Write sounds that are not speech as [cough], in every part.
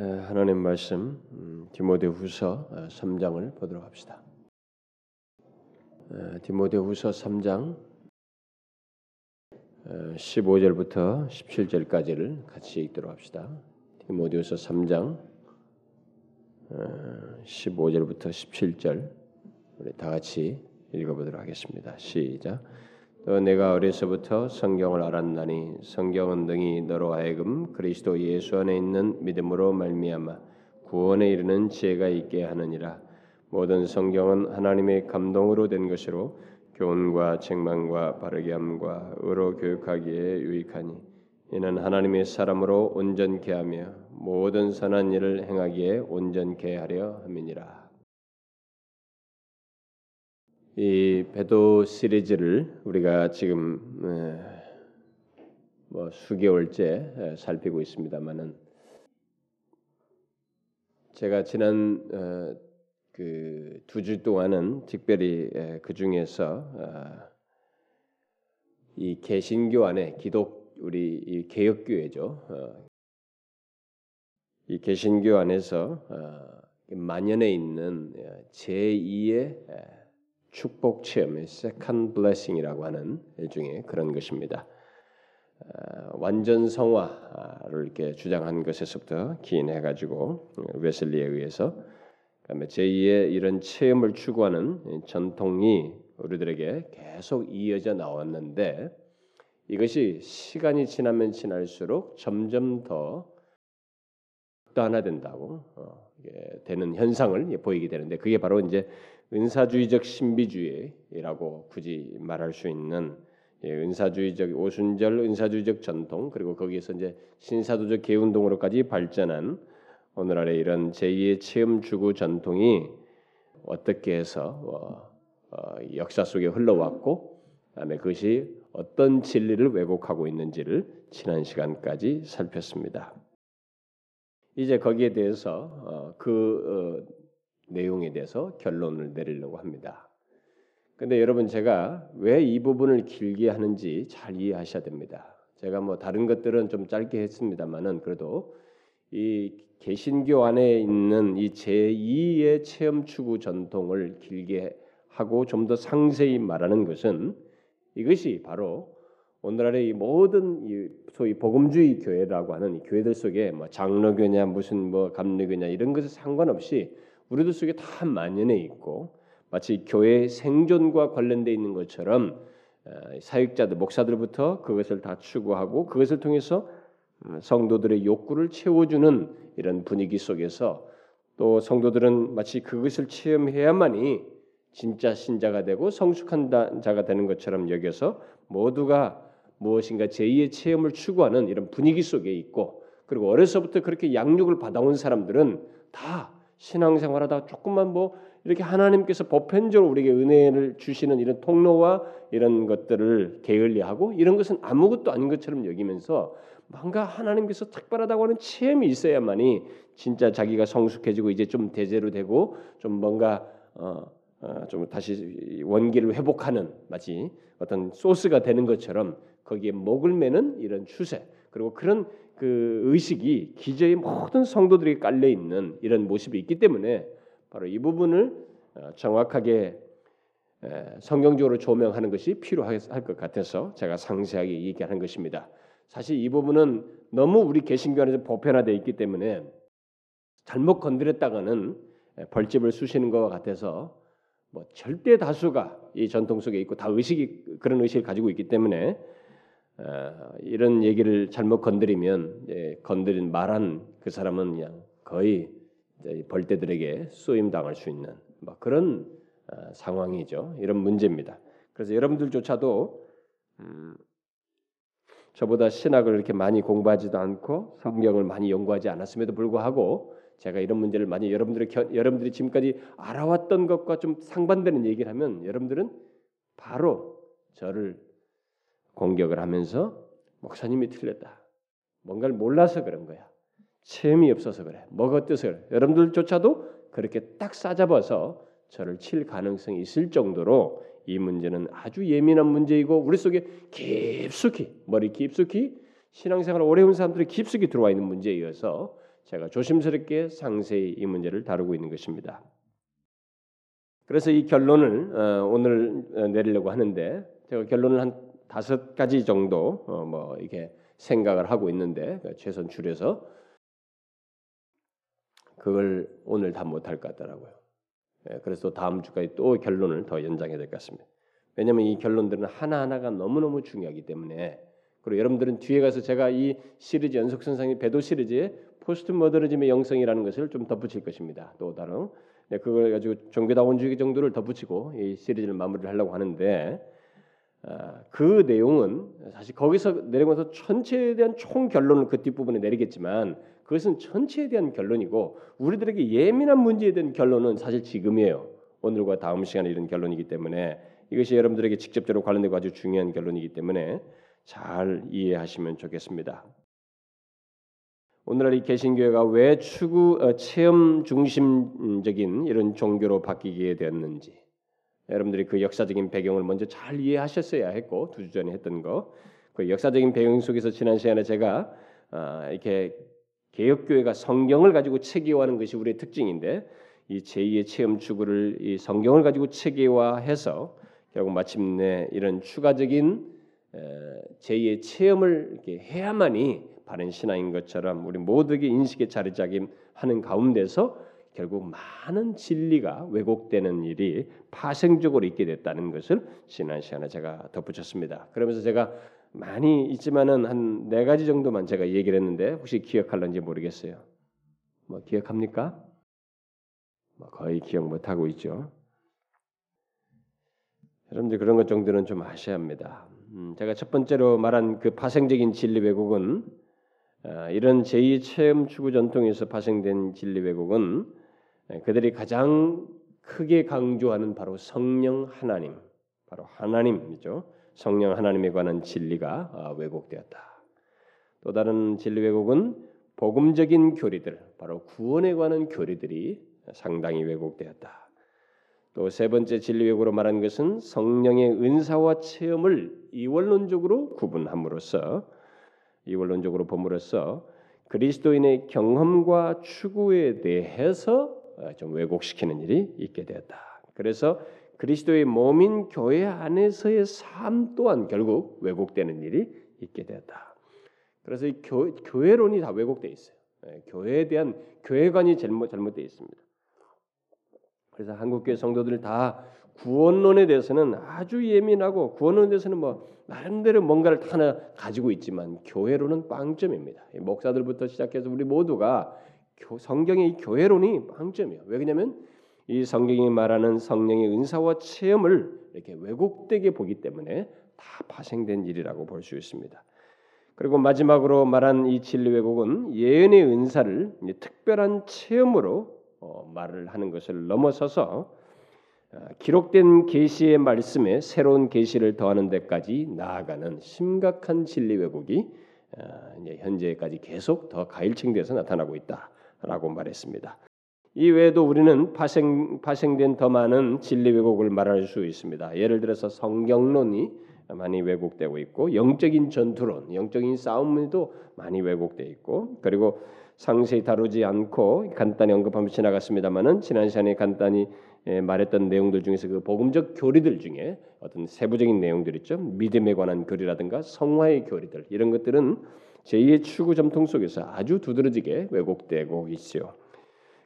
하나님 말씀 음, 디모데후서 3장을 어, 보도록 합시다. 디모데후서 3장 15절부터 17절까지를 같이 읽도록 합시다. 디모데후서 3장 15절부터 17절 우리 다 같이 읽어보도록 하겠습니다. 시작. 또 내가 어려서부터 성경을 알았나니 성경은 능히 너로 하여금 그리스도 예수 안에 있는 믿음으로 말미암아 구원에 이르는 지혜가 있게 하느니라. 모든 성경은 하나님의 감동으로 된 것으로 교훈과 책망과 바르게 함과 의로 교육하기에 유익하니 이는 하나님의 사람으로 온전케 하며 모든 선한 일을 행하기에 온전케 하려 함이니라 이 배도 시리즈를 우리가 지금 뭐 수개월째 살피고 있습니다만은 제가 지난 어, 그두 주 동안은 특별히 그 중에서 어, 이 개신교 안에 기독 우리 이 개혁교회죠. 어, 이 개신교 안에서 만연해 있는 제2의 축복 체험의 second blessing이라고 하는 일종의 그런 것입니다. 어, 완전 성화를 이렇게 주장한 것에서부터 기인해 가지고 웨슬리에 의해서 그다음에 제2의 이런 체험을 추구하는 전통이 우리들에게 계속 이어져 나왔는데 이것이 시간이 지나면 지날수록 점점 더 극단화된다고 어, 되는 현상을 보이게 되는데 그게 바로 이제 은사주의적 신비주의라고 굳이 말할 수 있는 예, 은사주의적 오순절 은사주의적 전통 그리고 거기에서 이제 신사도적 개운동으로까지 발전한 오늘날의 이런 제2의 체험 주구 전통이 어떻게 해서 어, 어, 역사 속에 흘러왔고 그다음에 그것이 어떤 진리를 왜곡하고 있는지를 지난 시간까지 살폈습니다. 이제 거기에 대해서 어, 그 어, 내용에 대해서 결론을 내리려고 합니다. 근데 여러분 제가 왜 이 부분을 길게 하는지 잘 이해하셔야 됩니다. 제가 뭐 다른 것들은 좀 짧게 했습니다만은 그래도 이 개신교 안에 있는 이 제2의 체험 추구 전통을 길게 하고 좀 더 상세히 말하는 것은 이것이 바로 오늘날의 이 모든 이 소위 복음주의 교회라고 하는 이 교회들 속에 뭐 장로교냐 무슨 뭐 감리교냐 이런 것에 상관없이 우리들 속에 다 만연해 있고 마치 교회 생존과 관련돼 있는 것처럼 어, 사역자들 목사들부터 그것을 다 추구하고 그것을 통해서 어, 성도들의 욕구를 채워주는 이런 분위기 속에서 또 성도들은 마치 그것을 체험해야만이 진짜 신자가 되고 성숙한 자가 되는 것처럼 여겨서 모두가 무엇인가 제2의 체험을 추구하는 이런 분위기 속에 있고 그리고 어려서부터 그렇게 양육을 받아온 사람들은 다 신앙생활하다 조금만 뭐 이렇게 하나님께서 보편적으로 우리에게 은혜를 주시는 이런 통로와 이런 것들을 게을리하고 이런 것은 아무것도 아닌 것처럼 여기면서 뭔가 하나님께서 특별하다고 하는 체험이 있어야만이 진짜 자기가 성숙해지고 이제 좀 대제로 되고 좀 뭔가 어, 어, 좀 다시 원기를 회복하는 마치 어떤 소스가 되는 것처럼 거기에 목을 매는 이런 추세 그리고 그런 그 의식이 기저의 모든 성도들에게 깔려 있는 이런 모습이 있기 때문에 바로 이 부분을 어, 정확하게 성경적으로 조명하는 것이 필요할 것 같아서 제가 상세하게 얘기하는 것입니다. 사실 이 부분은 너무 우리 개신교 안에서 보편화되어 있기 때문에 잘못 건드렸다가는 벌집을 쑤시는 것 같아서 뭐 절대 다수가 이 전통 속에 있고 다 의식이 그런 의식을 가지고 있기 때문에 어, 이런 얘기를 잘못 건드리면 건드린 말한 그 사람은 그냥 거의 벌떼들에게 쏘임 당할 수 있는 뭐 그런 어, 상황이죠. 이런 문제입니다. 그래서 여러분들조차도 음, 저보다 신학을 이렇게 많이 공부하지도 않고 성경을 많이 연구하지 않았음에도 불구하고 제가 이런 문제를 많이 여러분들이 여러분들이 지금까지 알아왔던 것과 좀 상반되는 얘기를 하면 여러분들은 바로 저를 공격을 하면서 목사님이 틀렸다. 뭔가를 몰라서 그런 거야. 체험이 없어서 그래. 어때서 그래. 여러분들조차도 그렇게 딱 싸잡아서 저를 칠 가능성이 있을 정도로 이 문제는 아주 예민한 문제이고 우리 속에 깊숙이 머리 깊숙이 신앙생활 오래 온 사람들이 깊숙이 들어와 있는 문제이어서 제가 조심스럽게 상세히 이 문제를 다루고 있는 것입니다. 그래서 이 결론을 어, 오늘 어, 내리려고 하는데 제가 결론을 한 다섯 가지 정도 어, 뭐 이렇게 생각을 하고 있는데 그 최선 줄여서 그걸 오늘 다 못할 것 같더라고요. 예, 그래서 다음 주까지 또 결론을 더 연장해야 될 것 같습니다. 왜냐하면 이 결론들은 하나 하나가 너무 너무 중요하기 때문에 그리고 여러분들은 뒤에 가서 제가 이 시리즈 연속 선상의 배도 시리즈에 포스트 모더니즘의 영성이라는 것을 좀 덧붙일 것입니다. 또 다른 네, 그걸 가지고 종교다원주의 정도를 덧붙이고 이 시리즈를 마무리를 하려고 하는데 아, 그 내용은 사실 거기서 내려가서 전체에 대한 총 결론을 그 뒷부분에 내리겠지만 그것은 전체에 대한 결론이고 우리들에게 예민한 문제에 대한 결론은 사실 지금이에요. 오늘과 다음 시간에 이런 결론이기 때문에 이것이 여러분들에게 직접적으로 관련되고 아주 중요한 결론이기 때문에 잘 이해하시면 좋겠습니다. 오늘날 이 개신교회가 왜 추구 어, 체험 중심적인 이런 종교로 바뀌게 되었는지 여러분들이 그 역사적인 배경을 먼저 잘 이해하셨어야 했고 두 주 전에 했던 거. 그 역사적인 배경 속에서 지난 시간에 제가 어, 이렇게 개혁교회가 성경을 가지고 체계화하는 것이 우리의 특징인데 이 제2의 체험 추구를 이 성경을 가지고 체계화해서 결국 마침내 이런 추가적인 제2의 체험을 이렇게 해야만이 바른 신앙인 것처럼 우리 모두에게 인식에 자리 잡게 하는 가운데서 결국 많은 진리가 왜곡되는 일이 파생적으로 있게 됐다는 것을 지난 시간에 제가 덧붙였습니다. 그러면서 제가 많이 있지만은 한 네 가지 정도만 제가 얘기를 했는데 혹시 기억할런지 모르겠어요. 뭐 기억합니까? 뭐 거의 기억 못 하고 있죠. 여러분들 그런 것 정도는 좀 아셔야 합니다. 음, 제가 첫 번째로 말한 그 파생적인 진리 왜곡은 아, 이런 제2 체험 추구 전통에서 파생된 진리 왜곡은 그들이 가장 크게 강조하는 바로 성령 하나님, 바로 하나님이죠. 성령 하나님에 관한 진리가 아, 왜곡되었다. 또 다른 진리 왜곡은 복음적인 교리들, 바로 구원에 관한 교리들이 상당히 왜곡되었다. 또 세 번째 진리 왜곡으로 말한 것은 성령의 은사와 체험을 이원론적으로 구분함으로써 이원론적으로 봄으로써 그리스도인의 경험과 추구에 대해서 어, 좀 왜곡시키는 일이 있게 되었다. 그래서 그리스도의 몸인 교회 안에서의 삶 또한 결국 왜곡되는 일이 있게 되었다. 그래서 이 교, 교회론이 다 왜곡되어 있어요. 예, 교회에 대한 교회관이 잘못 잘못되어 있습니다. 그래서 한국교회 성도들 다 구원론에 대해서는 아주 예민하고 구원론에 대해서는 뭐 나름대로 뭔가를 하나 가지고 있지만 교회론은 빵점입니다. 목사들부터 시작해서 우리 모두가 성경의 교회론이 빵점이에요. 왜 그러냐면 이 성경이 말하는 성령의 은사와 체험을 이렇게 왜곡되게 보기 때문에 다 파생된 일이라고 볼 수 있습니다. 그리고 마지막으로 말한 이 진리 왜곡은 예언의 은사를 특별한 체험으로 어, 말을 하는 것을 넘어서서 어, 기록된 계시의 말씀에 새로운 계시를 더하는 데까지 나아가는 심각한 진리 왜곡이 어, 현재까지 계속 더 가일층돼서 나타나고 있다 라고 말했습니다. 이 외에도 우리는 파생 파생된 더 많은 진리 왜곡을 말할 수 있습니다. 예를 들어서 성경론이 많이 왜곡되고 있고 영적인 전투론, 영적인 싸움도 많이 왜곡되어 있고 그리고 상세히 다루지 않고 간단히 언급하면 지나갔습니다만은 지난 시간에 간단히 예, 말했던 내용들 중에서 그 복음적 교리들 중에 어떤 세부적인 내용들 있죠. 믿음에 관한 교리라든가 성화의 교리들 이런 것들은 제2의 추구 점통 속에서 아주 두드러지게 왜곡되고 있죠.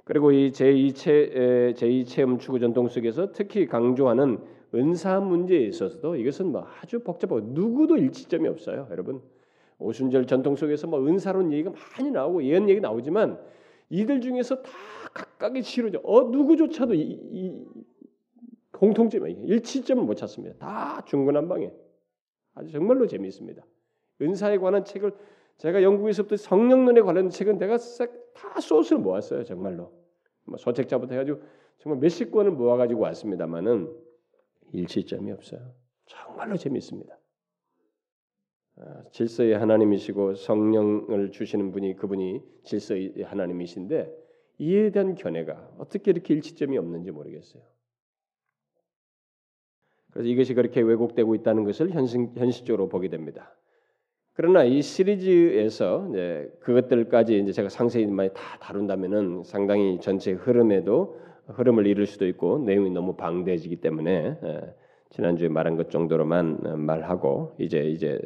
그리고 이 제2 체 제2 체험 추구 전통 속에서 특히 강조하는 은사 문제에 있어서도 이것은 뭐 아주 복잡하고 누구도 일치점이 없어요, 여러분. 오순절 전통 속에서 뭐 은사론 얘기가 많이 나오고 예언 얘기 나오지만 이들 중에서 다 각각의 치료죠. 어 누구조차도 이, 이 공통점이 일치점을 못 찾습니다. 다 중구난방에 아주 정말로 재미있습니다. 은사에 관한 책을 제가 영국에서부터 성령론에 관련 책은 내가 다 소스를 모았어요. 정말로 뭐 소책자부터 해가지고 정말 몇십 권을 모아가지고 왔습니다만은 일치점이 없어요. 정말로 재미있습니다. 아, 질서의 하나님이시고 성령을 주시는 분이 그분이 질서의 하나님이신데 이에 대한 견해가 어떻게 이렇게 일치점이 없는지 모르겠어요. 그래서 이것이 그렇게 왜곡되고 있다는 것을 현실, 현실적으로 보게 됩니다. 그러나 이 시리즈에서 이제 그것들까지 이제 제가 상세히 많이 다 다룬다면은 상당히 전체 흐름에도 흐름을 잃을 수도 있고 내용이 너무 방대해지기 때문에 예, 지난주에 말한 것 정도로만 말하고 이제 이제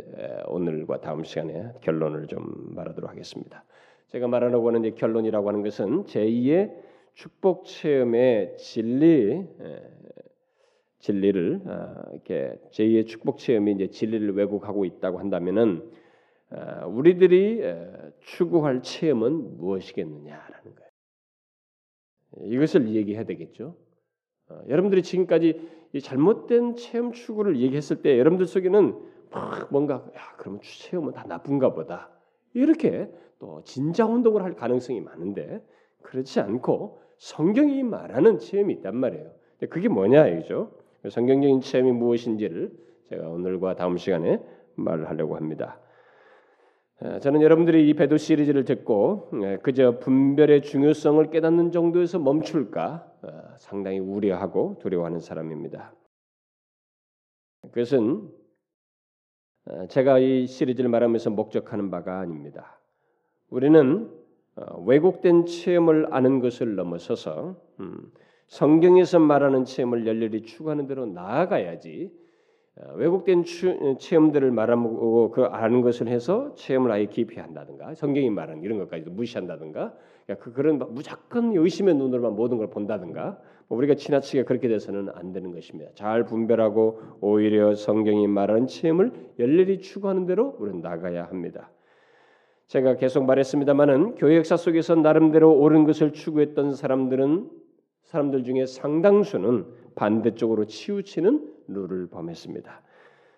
오늘과 다음 시간에 결론을 좀 말하도록 하겠습니다. 제가 말하려고 하는 결론이라고 하는 것은 제2의 축복 체험의 진리 진리를 아, 이렇게 제2의 축복 체험이 이제 진리를 왜곡하고 있다고 한다면은 아, 우리들이 추구할 체험은 무엇이겠느냐라는 거예요. 이것을 얘기해야 되겠죠. 어, 여러분들이 지금까지 잘못된 체험 추구를 얘기했을 때 여러분들 속에는 막 뭔가 야 그러면 체험은 다 나쁜가 보다 이렇게 또 진자 운동을 할 가능성이 많은데 그렇지 않고 성경이 말하는 체험이 있단 말이에요. 그게 뭐냐 이죠. 성경적인 체험이 무엇인지를 제가 오늘과 다음 시간에 말하려고 합니다. 저는 여러분들이 이 배도 시리즈를 듣고 그저 분별의 중요성을 깨닫는 정도에서 멈출까 어, 상당히 우려하고 두려워하는 사람입니다. 그것은 어, 제가 이 시리즈를 말하면서 목적하는 바가 아닙니다. 우리는 어, 왜곡된 체험을 아는 것을 넘어서서 음, 성경에서 말하는 체험을 열렬히 추구하는 대로 나아가야지 어, 왜곡된 체험들을 말하고 그 아는 것을 해서 체험을 아예 깊이 한다든가 성경이 말하는 이런 것까지도 무시한다든가 그 그런 무조건 의심의 눈으로만 모든 걸 본다든가 뭐 우리가 지나치게 그렇게 돼서는 안 되는 것입니다. 잘 분별하고 오히려 성경이 말하는 체험을 열렬히 추구하는 대로 우리는 나가야 합니다. 제가 계속 말했습니다만은 교회 역사 속에서 나름대로 옳은 것을 추구했던 사람들은 사람들 중에 상당수는 반대쪽으로 치우치는 룰을 범했습니다.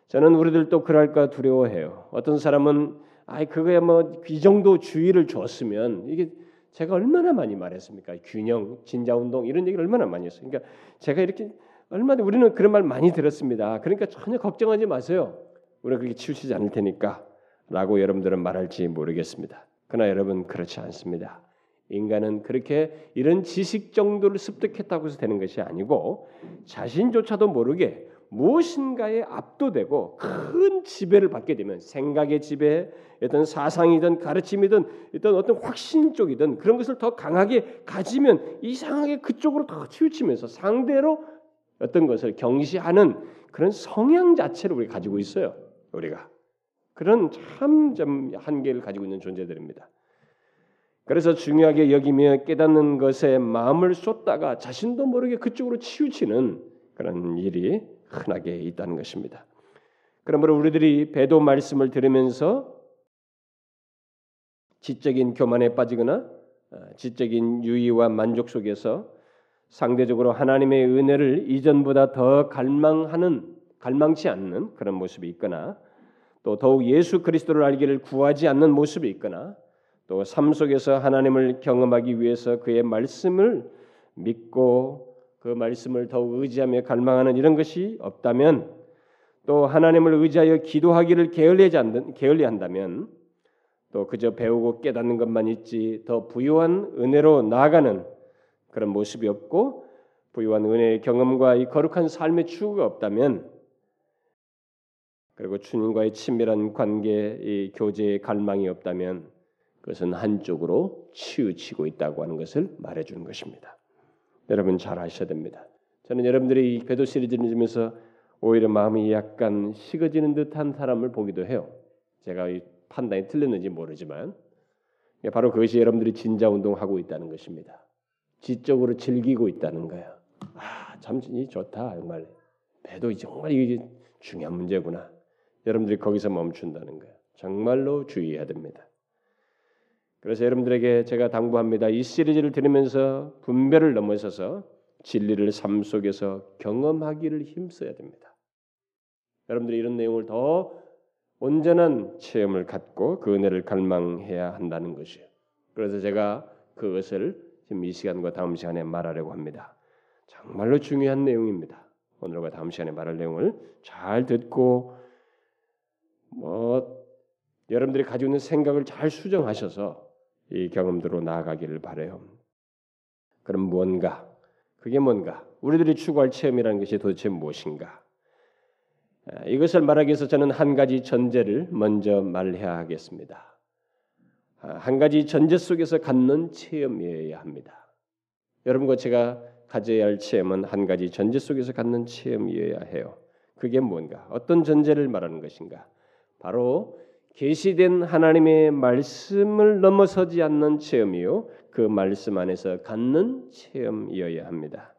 저는 우리들도 그럴까 두려워해요. 어떤 사람은 아이 그거야 뭐 이 정도 주의를 줬으면 이게 제가 얼마나 많이 말했습니까? 균형, 진자 운동 이런 얘기를 얼마나 많이 했어요. 그러니까 제가 이렇게 얼마나 우리는 그런 말 많이 들었습니다. 그러니까 전혀 걱정하지 마세요. 우리가 그렇게 치우치지 않을 테니까라고 여러분들은 말할지 모르겠습니다. 그러나 여러분 그렇지 않습니다. 인간은 그렇게 이런 지식 정도를 습득했다고 해서 되는 것이 아니고 자신조차도 모르게 무엇인가에 압도되고 큰 지배를 받게 되면 생각의 지배, 어떤 사상이든 가르침이든 어떤 어떤 확신 쪽이든 그런 것을 더 강하게 가지면 이상하게 그쪽으로 더 치우치면서 상대로 어떤 것을 경시하는 그런 성향 자체를 우리 가지고 있어요. 우리가 그런 참 좀 한계를 가지고 있는 존재들입니다. 그래서 중요하게 여기며 깨닫는 것에 마음을 쏟다가 자신도 모르게 그쪽으로 치우치는 그런 일이 흔하게 있다는 것입니다. 그러므로 우리들이 배도 말씀을 들으면서 지적인 교만에 빠지거나 어, 지적인 유의와 만족 속에서 상대적으로 하나님의 은혜를 이전보다 더 갈망하는 갈망치 않는 그런 모습이 있거나 또 더욱 예수 그리스도를 알기를 구하지 않는 모습이 있거나 또 삶 속에서 하나님을 경험하기 위해서 그의 말씀을 믿고 그 말씀을 더욱 의지하며 갈망하는 이런 것이 없다면 또 하나님을 의지하여 기도하기를 않는 게을리 한다면 또 그저 배우고 깨닫는 것만 있지 더 부유한 은혜로 나아가는 그런 모습이 없고 부유한 은혜의 경험과 이 거룩한 삶의 추구가 없다면 그리고 주님과의 친밀한 관계, 이 교제의 갈망이 없다면 그것은 한쪽으로 치우치고 있다고 하는 것을 말해주는 것입니다. 여러분 잘 아셔야 됩니다. 저는 여러분들이 이 배도 시리즈를 들으면서 오히려 마음이 약간 식어지는 듯한 사람을 보기도 해요. 제가 이 판단이 틀렸는지 모르지만 바로 그것이 여러분들이 진자 운동하고 있다는 것입니다. 지적으로 즐기고 있다는 거야. 아, 참 좋다 정말. 배도 정말 이게 중요한 문제구나. 여러분들이 거기서 멈춘다는 거야. 정말로 주의해야 됩니다. 그래서 여러분들에게 제가 당부합니다. 이 시리즈를 들으면서 분별을 넘어서서 진리를 삶 속에서 경험하기를 힘써야 됩니다. 여러분들이 이런 내용을 더 온전한 체험을 갖고 그 은혜를 갈망해야 한다는 것이에요. 그래서 제가 그것을 지금 이 시간과 다음 시간에 말하려고 합니다. 정말로 중요한 내용입니다. 오늘과 다음 시간에 말할 내용을 잘 듣고 뭐 여러분들이 가지고 있는 생각을 잘 수정하셔서 이 경험대로 나아가기를 바래요. 그럼 뭔가? 그게 뭔가? 우리들이 추구할 체험이라는 것이 도대체 무엇인가? 이것을 말하기 위해서 저는 한 가지 전제를 먼저 말해야 하겠습니다. 한 가지 전제 속에서 갖는 체험이어야 합니다. 여러분과 제가 가져야 할 체험은 한 가지 전제 속에서 갖는 체험이어야 해요. 그게 뭔가? 어떤 전제를 말하는 것인가? 바로 계시된 하나님의 말씀을 넘어서지 않는 체험이요. 그 말씀 안에서 갖는 체험이어야 합니다.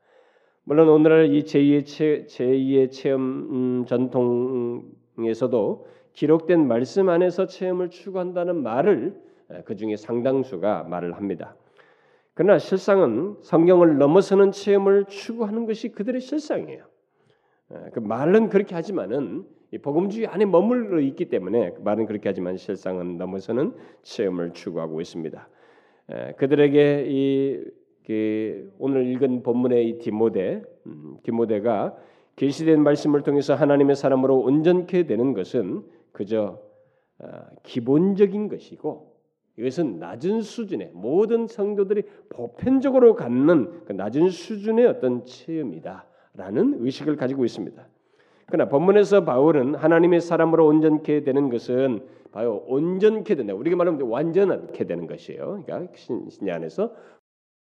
물론 오늘날 이 제2의, 체, 제2의 체험 음, 전통에서도 기록된 말씀 안에서 체험을 추구한다는 말을 그 중에 상당수가 말을 합니다. 그러나 실상은 성경을 넘어서는 체험을 추구하는 것이 그들의 실상이에요. 그 말은 그렇게 하지만은 복음주의 안에 머물러 있기 때문에 그 말은 그렇게 하지만 실상은 넘어서는 체험을 추구하고 있습니다. 그들에게 이 그 오늘 읽은 본문의 이 디모데 음, 디모데가 계시된 말씀을 통해서 하나님의 사람으로 온전케 되는 것은 그저 어, 기본적인 것이고 이것은 낮은 수준의 모든 성도들이 보편적으로 갖는 그 낮은 수준의 어떤 체험이다라는 의식을 가지고 있습니다. 그러나 본문에서 바울은 하나님의 사람으로 온전케 되는 것은 바로 온전케 된다. 우리가 말하면 완전하게 되는 것이에요. 그러니까 신, 신 안에서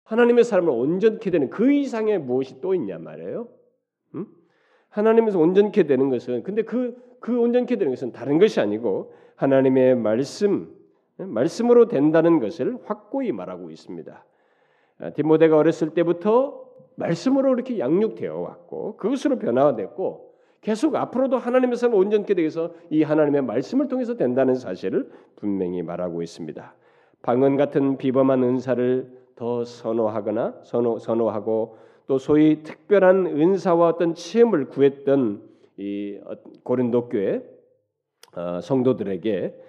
하나님의 사람으로 온전케 되는 그 이상의 무엇이 또 있냐 말이에요. 음? 하나님에서 온전케 되는 것은 근데 그그 그 온전케 되는 것은 다른 것이 아니고 하나님의 말씀 말씀으로 된다는 것을 확고히 말하고 있습니다. 아, 디모데가 어렸을 때부터 말씀으로 이렇게 양육되어 왔고 그것으로 변화됐고 계속 앞으로도 하나님의 삶을 온전케 위해서 이 하나님의 말씀을 통해서 된다는 사실을 분명히 말하고 있습니다. 방언 같은 비범한 은사를 더 선호하거나 선호 선호하고 또 소위 특별한 은사와 어떤 체험을 구했던 이 어, 고린도 교회 어, 성도들에게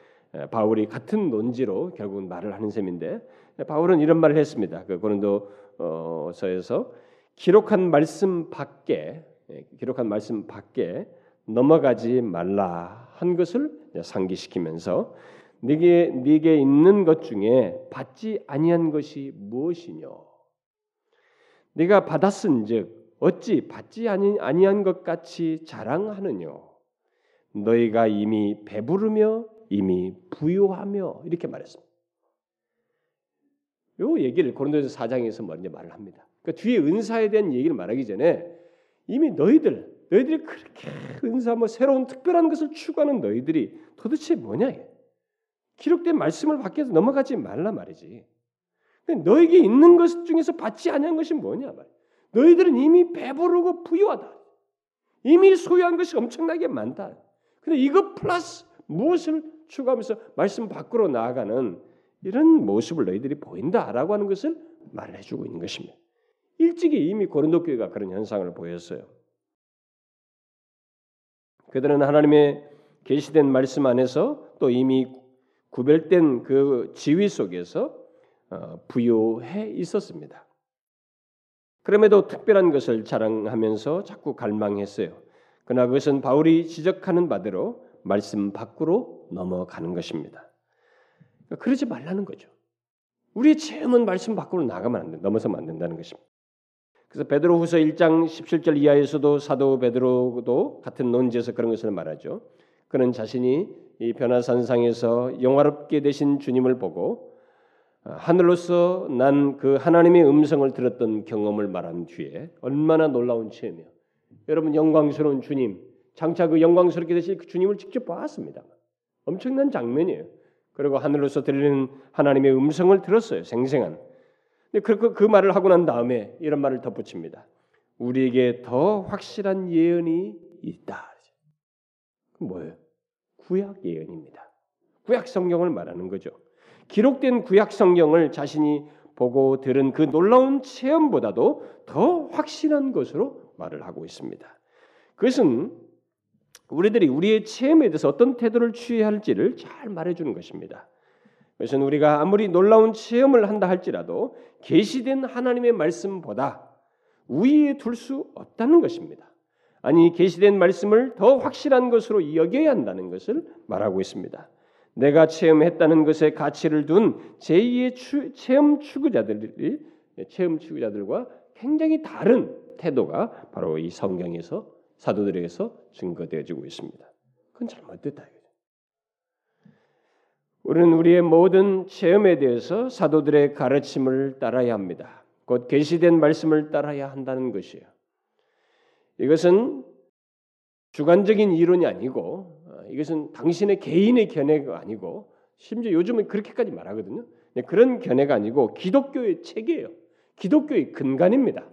바울이 같은 논지로 결국은 말을 하는 셈인데 바울은 이런 말을 했습니다. 그 고린도서에서 기록한 말씀 밖에 예, 기록한 말씀 밖에 넘어가지 말라 한 것을 상기시키면서 네게 네게 있는 것 중에 받지 아니한 것이 무엇이뇨? 네가 받았은즉 어찌 받지 아니, 아니한 것 같이 자랑하느뇨? 너희가 이미 배부르며 이미 부유하며 이렇게 말했습니다. 요 얘기를 고린도서 4장에서 먼저 말을 합니다. 그러니까 뒤에 은사에 대한 얘기를 말하기 전에 이미 너희들 너희들이 그렇게 은사 뭐 새로운 특별한 것을 추구하는 너희들이 도대체 뭐냐? 기록된 말씀을 밖에서 넘어가지 말라 말이지. 너에게 있는 것 중에서 받지 않은 것이 뭐냐 말. 너희들은 이미 배부르고 부유하다. 이미 소유한 것이 엄청나게 많다. 근데 이것 플러스 무엇을 추구하면서 말씀 밖으로 나아가는 이런 모습을 너희들이 보인다라고 하는 것을 말해주고 있는 것입니다. 일찍이 이미 고린도 교회가 그런 현상을 보였어요. 그들은 하나님의 계시된 말씀 안에서 또 이미 구별된 그 지위 속에서 어, 부유해 있었습니다. 그럼에도 특별한 것을 자랑하면서 자꾸 갈망했어요. 그러나 그것은 바울이 지적하는 바대로 말씀 밖으로 넘어가는 것입니다. 그러지 말라는 거죠. 우리의 체험은 말씀 밖으로 나가면 안 돼, 넘어서면 안 된다는 것입니다. 그래서 베드로후서 1장 17절 이하에서도 사도 베드로도 같은 논지에서 그런 것을 말하죠. 그는 자신이 이 변화산상에서 영화롭게 되신 주님을 보고 아, 하늘로서 난 그 하나님의 음성을 들었던 경험을 말한 뒤에 얼마나 놀라운 체험이요. 여러분 영광스러운 주님, 장차 그 영광스럽게 되실 그 주님을 직접 보았습니다. 엄청난 장면이에요. 그리고 하늘로서 들리는 하나님의 음성을 들었어요. 생생한. 그, 그, 그 말을 하고 난 다음에 이런 말을 덧붙입니다. 우리에게 더 확실한 예언이 있다. 그 뭐예요? 구약 예언입니다. 구약 성경을 말하는 거죠. 기록된 구약 성경을 자신이 보고 들은 그 놀라운 체험보다도 더 확실한 것으로 말을 하고 있습니다. 그것은 우리들이 우리의 체험에 대해서 어떤 태도를 취해야 할지를 잘 말해주는 것입니다. 그것은 우리가 아무리 놀라운 체험을 한다 할지라도 계시된 하나님의 말씀보다 우위에 둘 수 없다는 것입니다. 아니 계시된 말씀을 더 확실한 것으로 여겨야 한다는 것을 말하고 있습니다. 내가 체험했다는 것에 가치를 둔 제2의 추, 체험 추구자들이 체험 추구자들과 굉장히 다른 태도가 바로 이 성경에서 사도들에게서 증거되어지고 있습니다. 그건 잘못됐다. 우리는 우리의 모든 체험에 대해서 사도들의 가르침을 따라야 합니다. 곧 계시된 말씀을 따라야 한다는 것이에요. 이것은 주관적인 이론이 아니고 어, 이것은 당신의 개인의 견해가 아니고 심지어 요즘은 그렇게까지 말하거든요. 그런 견해가 아니고 기독교의 체계예요. 기독교의 근간입니다.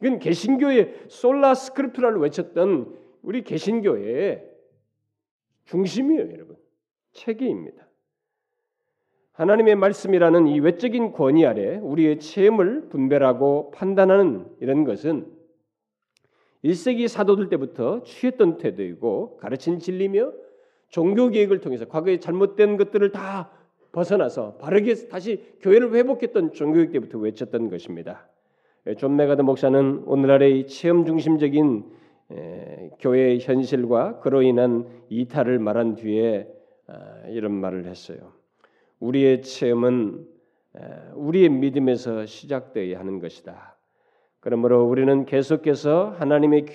이건 개신교의 솔라 스크립트라를 외쳤던 우리 개신교의 중심이에요, 여러분. 체계입니다. 하나님의 말씀이라는 이 외적인 권위 아래 우리의 체험을 분별하고 판단하는 이런 것은 1세기 사도들 때부터 취했던 태도이고 가르친 진리며 종교 개혁을 통해서 과거에 잘못된 것들을 다 벗어나서 바르게 다시 교회를 회복했던 종교개혁 때부터 외쳤던 것입니다. 존 맥아더 목사는 오늘날의 체험 중심적인 교회의 현실과 그로 인한 이탈을 말한 뒤에 아, 이런 말을 했어요. 우리의 체험은 우리의 믿음에서 시작되어야 하는 것이다. 그러므로 우리는 계속해서 하나님의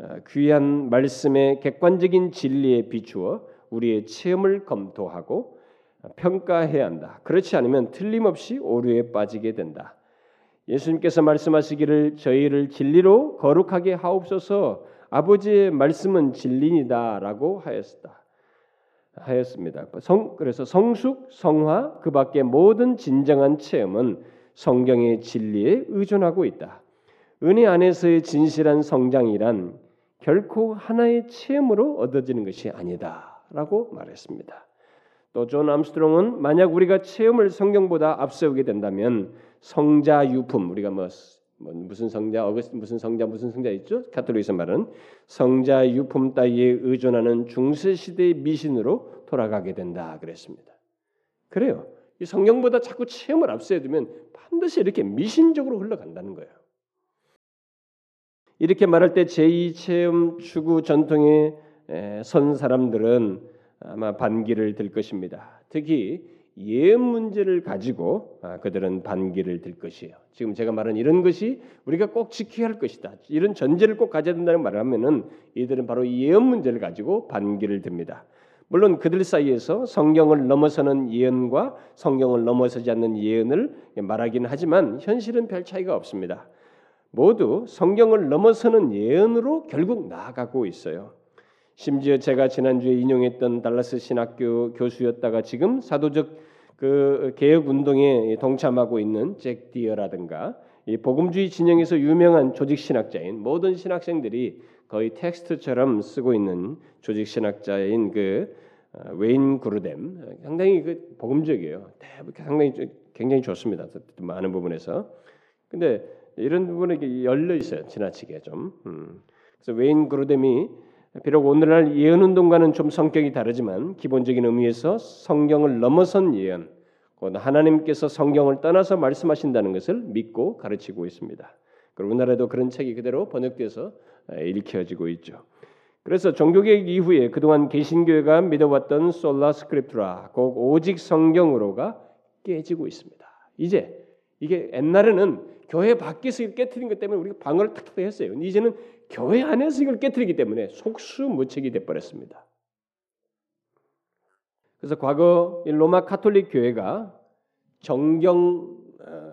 어, 귀한 말씀의 객관적인 진리에 비추어 우리의 체험을 검토하고 평가해야 한다. 그렇지 않으면 틀림없이 오류에 빠지게 된다. 예수님께서 말씀하시기를 저희를 진리로 거룩하게 하옵소서 아버지의 말씀은 진리니다라고 하였다. 하였습니다. 성, 그래서 성숙, 성화, 그 밖에 모든 진정한 체험은 성경의 진리에 의존하고 있다. 은혜 안에서의 진실한 성장이란 결코 하나의 체험으로 얻어지는 것이 아니다라고 말했습니다. 또 존 암스트롱은 만약 우리가 체험을 성경보다 앞세우게 된다면 성자 유품 우리가 뭐, 뭐 무슨 성자 어거스 무슨 성자 무슨 성자 있죠? 카톨릭에서 말은 성자 유품 따위에 의존하는 중세 시대의 미신으로 돌아가게 된다 그랬습니다. 그래요. 이 성경보다 자꾸 체험을 앞세워 두면 반드시 이렇게 미신적으로 흘러간다는 거예요. 이렇게 말할 때 제2 체험 추구 전통에 선 사람들은 아마 반기를 들 것입니다. 특히 예언 문제를 가지고 아, 그들은 반기를 들 것이에요. 지금 제가 말한 이런 것이 우리가 꼭 지켜야 할 것이다. 이런 전제를 꼭 가져야 된다는 말을 하면은 이들은 바로 예언 문제를 가지고 반기를 듭니다. 물론 그들 사이에서 성경을 넘어서는 예언과 성경을 넘어서지 않는 예언을 말하기는 하지만 현실은 별 차이가 없습니다. 모두 성경을 넘어서는 예언으로 결국 나아가고 있어요. 심지어 제가 지난주에 인용했던 달라스 신학교 교수였다가 지금 사도적 그 개혁 운동에 동참하고 있는 잭 디어라든가 이 복음주의 진영에서 유명한 조직 신학자인 모든 신학생들이 거의 텍스트처럼 쓰고 있는 조직 신학자인 그 어, 웨인 그루뎀 상당히 그 복음적이에요. 상당히 굉장히 좋습니다. 많은 부분에서. 근데 이런 부분에 열려 있어요. 지나치게 좀. 음. 그래서 웨인 그루뎀이 비록 오늘날 예언 운동과는 좀 성격이 다르지만 기본적인 의미에서 성경을 넘어선 예언, 곧 하나님께서 성경을 떠나서 말씀하신다는 것을 믿고 가르치고 있습니다. 그리고 우리나라에도 그런 책이 그대로 번역돼서 읽혀지고 있죠. 그래서 종교개혁 이후에 그동안 개신교회가 믿어왔던 솔라 스크립트라, 곧 오직 성경으로가 깨지고 있습니다. 이제 이게 옛날에는 교회 밖에서 깨뜨린 것 때문에 우리가 방어를 탁탁 했어요. 이제는 교회 안에서 이걸 깨뜨리기 때문에 속수무책이 돼버렸습니다. 그래서 과거 로마 카톨릭 교회가 정경 어,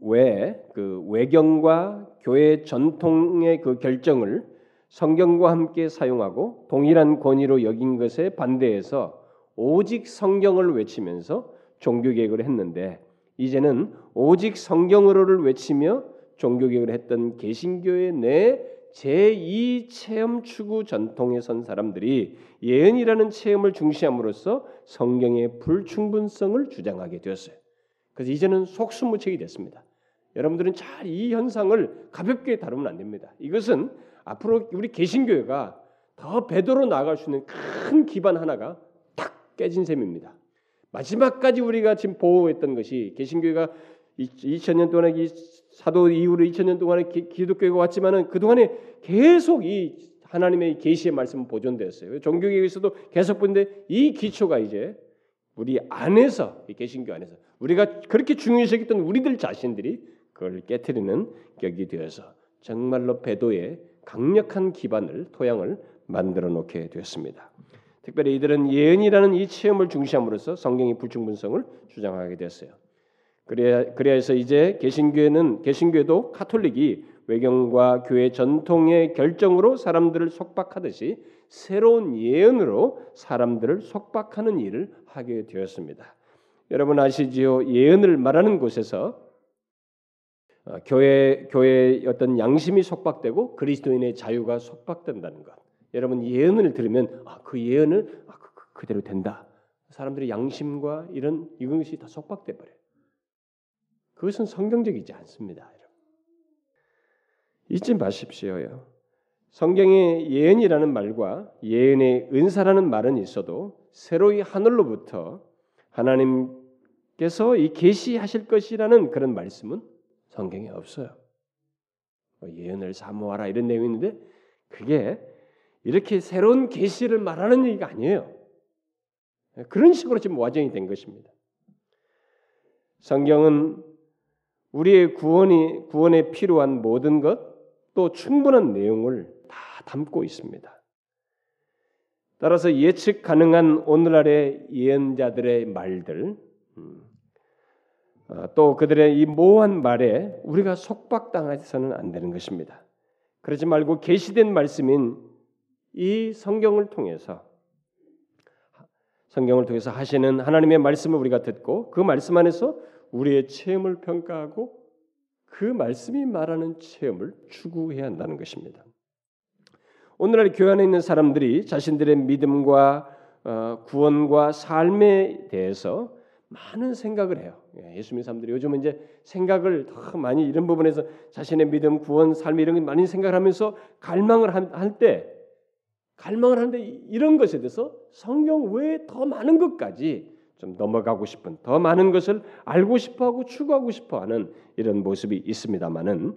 외그 외경과 교회 전통의 그 결정을 성경과 함께 사용하고 동일한 권위로 여긴 것에 반대해서 오직 성경을 외치면서 종교 개혁을 했는데 이제는 오직 성경으로를 외치며 종교 개혁을 했던 개신교의 내 제2 체험 추구 전통에 선 사람들이 예언이라는 체험을 중시함으로써 성경의 불충분성을 주장하게 되었어요. 그래서 이제는 속수무책이 됐습니다. 여러분들은 잘 이 현상을 가볍게 다루면 안 됩니다. 이것은 앞으로 우리 개신교회가 더 배도로 나아갈 수 있는 큰 기반 하나가 탁 깨진 셈입니다. 마지막까지 우리가 지금 보호했던 것이 개신교회가 2000년 동안에 사도 이후로 2000년 동안에 기독교가 왔지만은 그 동안에 계속 이 하나님의 계시의 말씀은 보존되었어요. 종교개혁에서도 계속 본데 이 기초가 이제 우리 안에서 이 개신교 안에서 우리가 그렇게 중요시했던 우리들 자신들이 그걸 깨뜨리는 격이 되어서 정말로 배도의 강력한 기반을 토양을 만들어 놓게 되었습니다. 특별히 이들은 예언이라는 이 체험을 중시함으로써 성경의 불충분성을 주장하게 되었어요. 그래야 그래서 이제 개신교회는 개신교도 카톨릭이 외경과 교회 전통의 결정으로 사람들을 속박하듯이 새로운 예언으로 사람들을 속박하는 일을 하게 되었습니다. 여러분 아시지요? 예언을 말하는 곳에서 어, 교회 교회의 어떤 양심이 속박되고 그리스도인의 자유가 속박된다는 것. 여러분 예언을 들으면 아, 그 예언을 아, 그, 그, 그대로 된다. 사람들의 양심과 이런 이것이 다 속박돼 버려요. 그것은 성경적이지 않습니다. 잊지 마십시오요. 성경에 예언이라는 말과 예언의 은사라는 말은 있어도 새로이 하늘로부터 하나님께서 이 계시하실 것이라는 그런 말씀은 성경에 없어요. 뭐 예언을 사모하라 이런 내용이 있는데 그게 이렇게 새로운 계시를 말하는 얘기가 아니에요. 그런 식으로 지금 와정이 된 것입니다. 성경은 우리의 구원이 구원에 필요한 모든 것 또 충분한 내용을 다 담고 있습니다. 따라서 예측 가능한 오늘날의 예언자들의 말들, 음, 어, 또 그들의 이 모호한 말에 우리가 속박당해서는 안 되는 것입니다. 그러지 말고 계시된 말씀인 이 성경을 통해서 성경을 통해서 하시는 하나님의 말씀을 우리가 듣고 그 말씀 안에서 우리의 체험을 평가하고 그 말씀이 말하는 체험을 추구해야 한다는 것입니다. 오늘날 교회 안에 있는 사람들이 자신들의 믿음과 어, 구원과 삶에 대해서 많은 생각을 해요. 예, 예수 믿는 사람들이 요즘은 이제 생각을 더 많이 이런 부분에서 자신의 믿음, 구원, 삶 이런 걸 많이 생각을 하면서 갈망을 할 때, 갈망을 하는데 이런 것에 대해서 성경 외에 더 많은 것까지 좀 넘어가고 싶은 더 많은 것을 알고 싶어하고 추구하고 싶어하는 이런 모습이 있습니다만은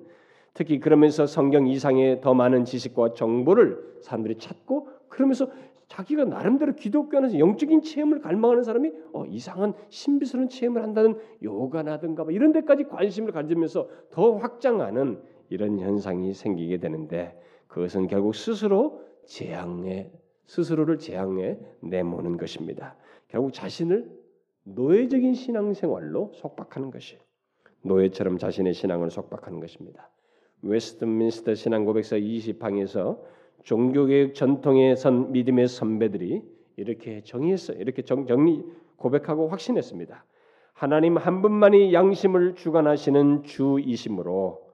특히 그러면서 성경 이상의 더 많은 지식과 정보를 사람들이 찾고 그러면서 자기가 나름대로 기독교 안에서 영적인 체험을 갈망하는 사람이 어, 이상한 신비스러운 체험을 한다는 요가나든가 뭐 이런 데까지 관심을 가지면서 더 확장하는 이런 현상이 생기게 되는데 그것은 결국 스스로 재앙에 스스로를 재앙에 내모는 것입니다. 결국 자신을 노예적인 신앙생활로 속박하는 것이 노예처럼 자신의 신앙을 속박하는 것입니다. 웨스트민스터 신앙고백서 20항에서 종교개혁 전통의 선 믿음의 선배들이 이렇게 정의했어요. 이렇게 정, 정리 고백하고 확신했습니다. 하나님 한 분만이 양심을 주관하시는 주이심으로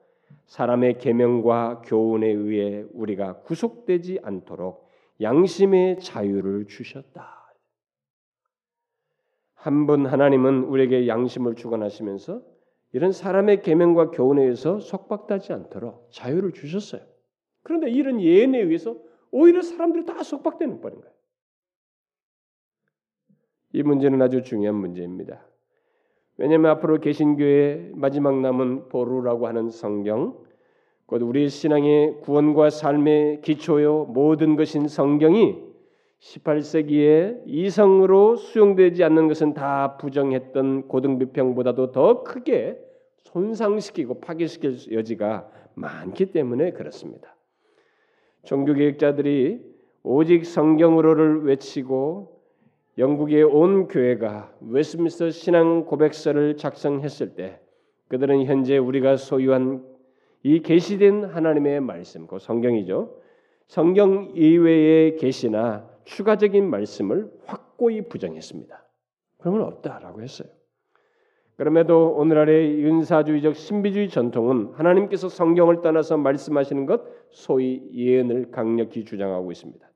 사람의 계명과 교훈에 의해 우리가 구속되지 않도록 양심의 자유를 주셨다. 한 분 하나님은 우리에게 양심을 주관하시면서 이런 사람의 계명과 교훈에 의해서 속박하지 않도록 자유를 주셨어요. 그런데 이런 예언에 의해서 오히려 사람들이 다 속박되는 버린 거예요. 이 문제는 아주 중요한 문제입니다. 왜냐하면 앞으로 개신교의 마지막 남은 보루라고 하는 성경, 곧 우리 신앙의 구원과 삶의 기초요 모든 것인 성경이 18세기에 이성으로 수용되지 않는 것은 다 부정했던 고등 비평보다도 더 크게 손상시키고 파괴시킬 여지가 많기 때문에 그렇습니다. 종교개혁자들이 오직 성경으로를 외치고 영국의 온 교회가 웨스민스터 신앙 고백서를 작성했을 때 그들은 현재 우리가 소유한 이 계시된 하나님의 말씀, 그 성경이죠. 성경 이외의 계시나 추가적인 말씀을 확고히 부정했습니다. 그러면 없다라고 했어요. 그럼에도 오늘날의 은사주의적 신비주의 전통은 하나님께서 성경을 떠나서 말씀하시는 것 소위 예언을 강력히 주장하고 있습니다.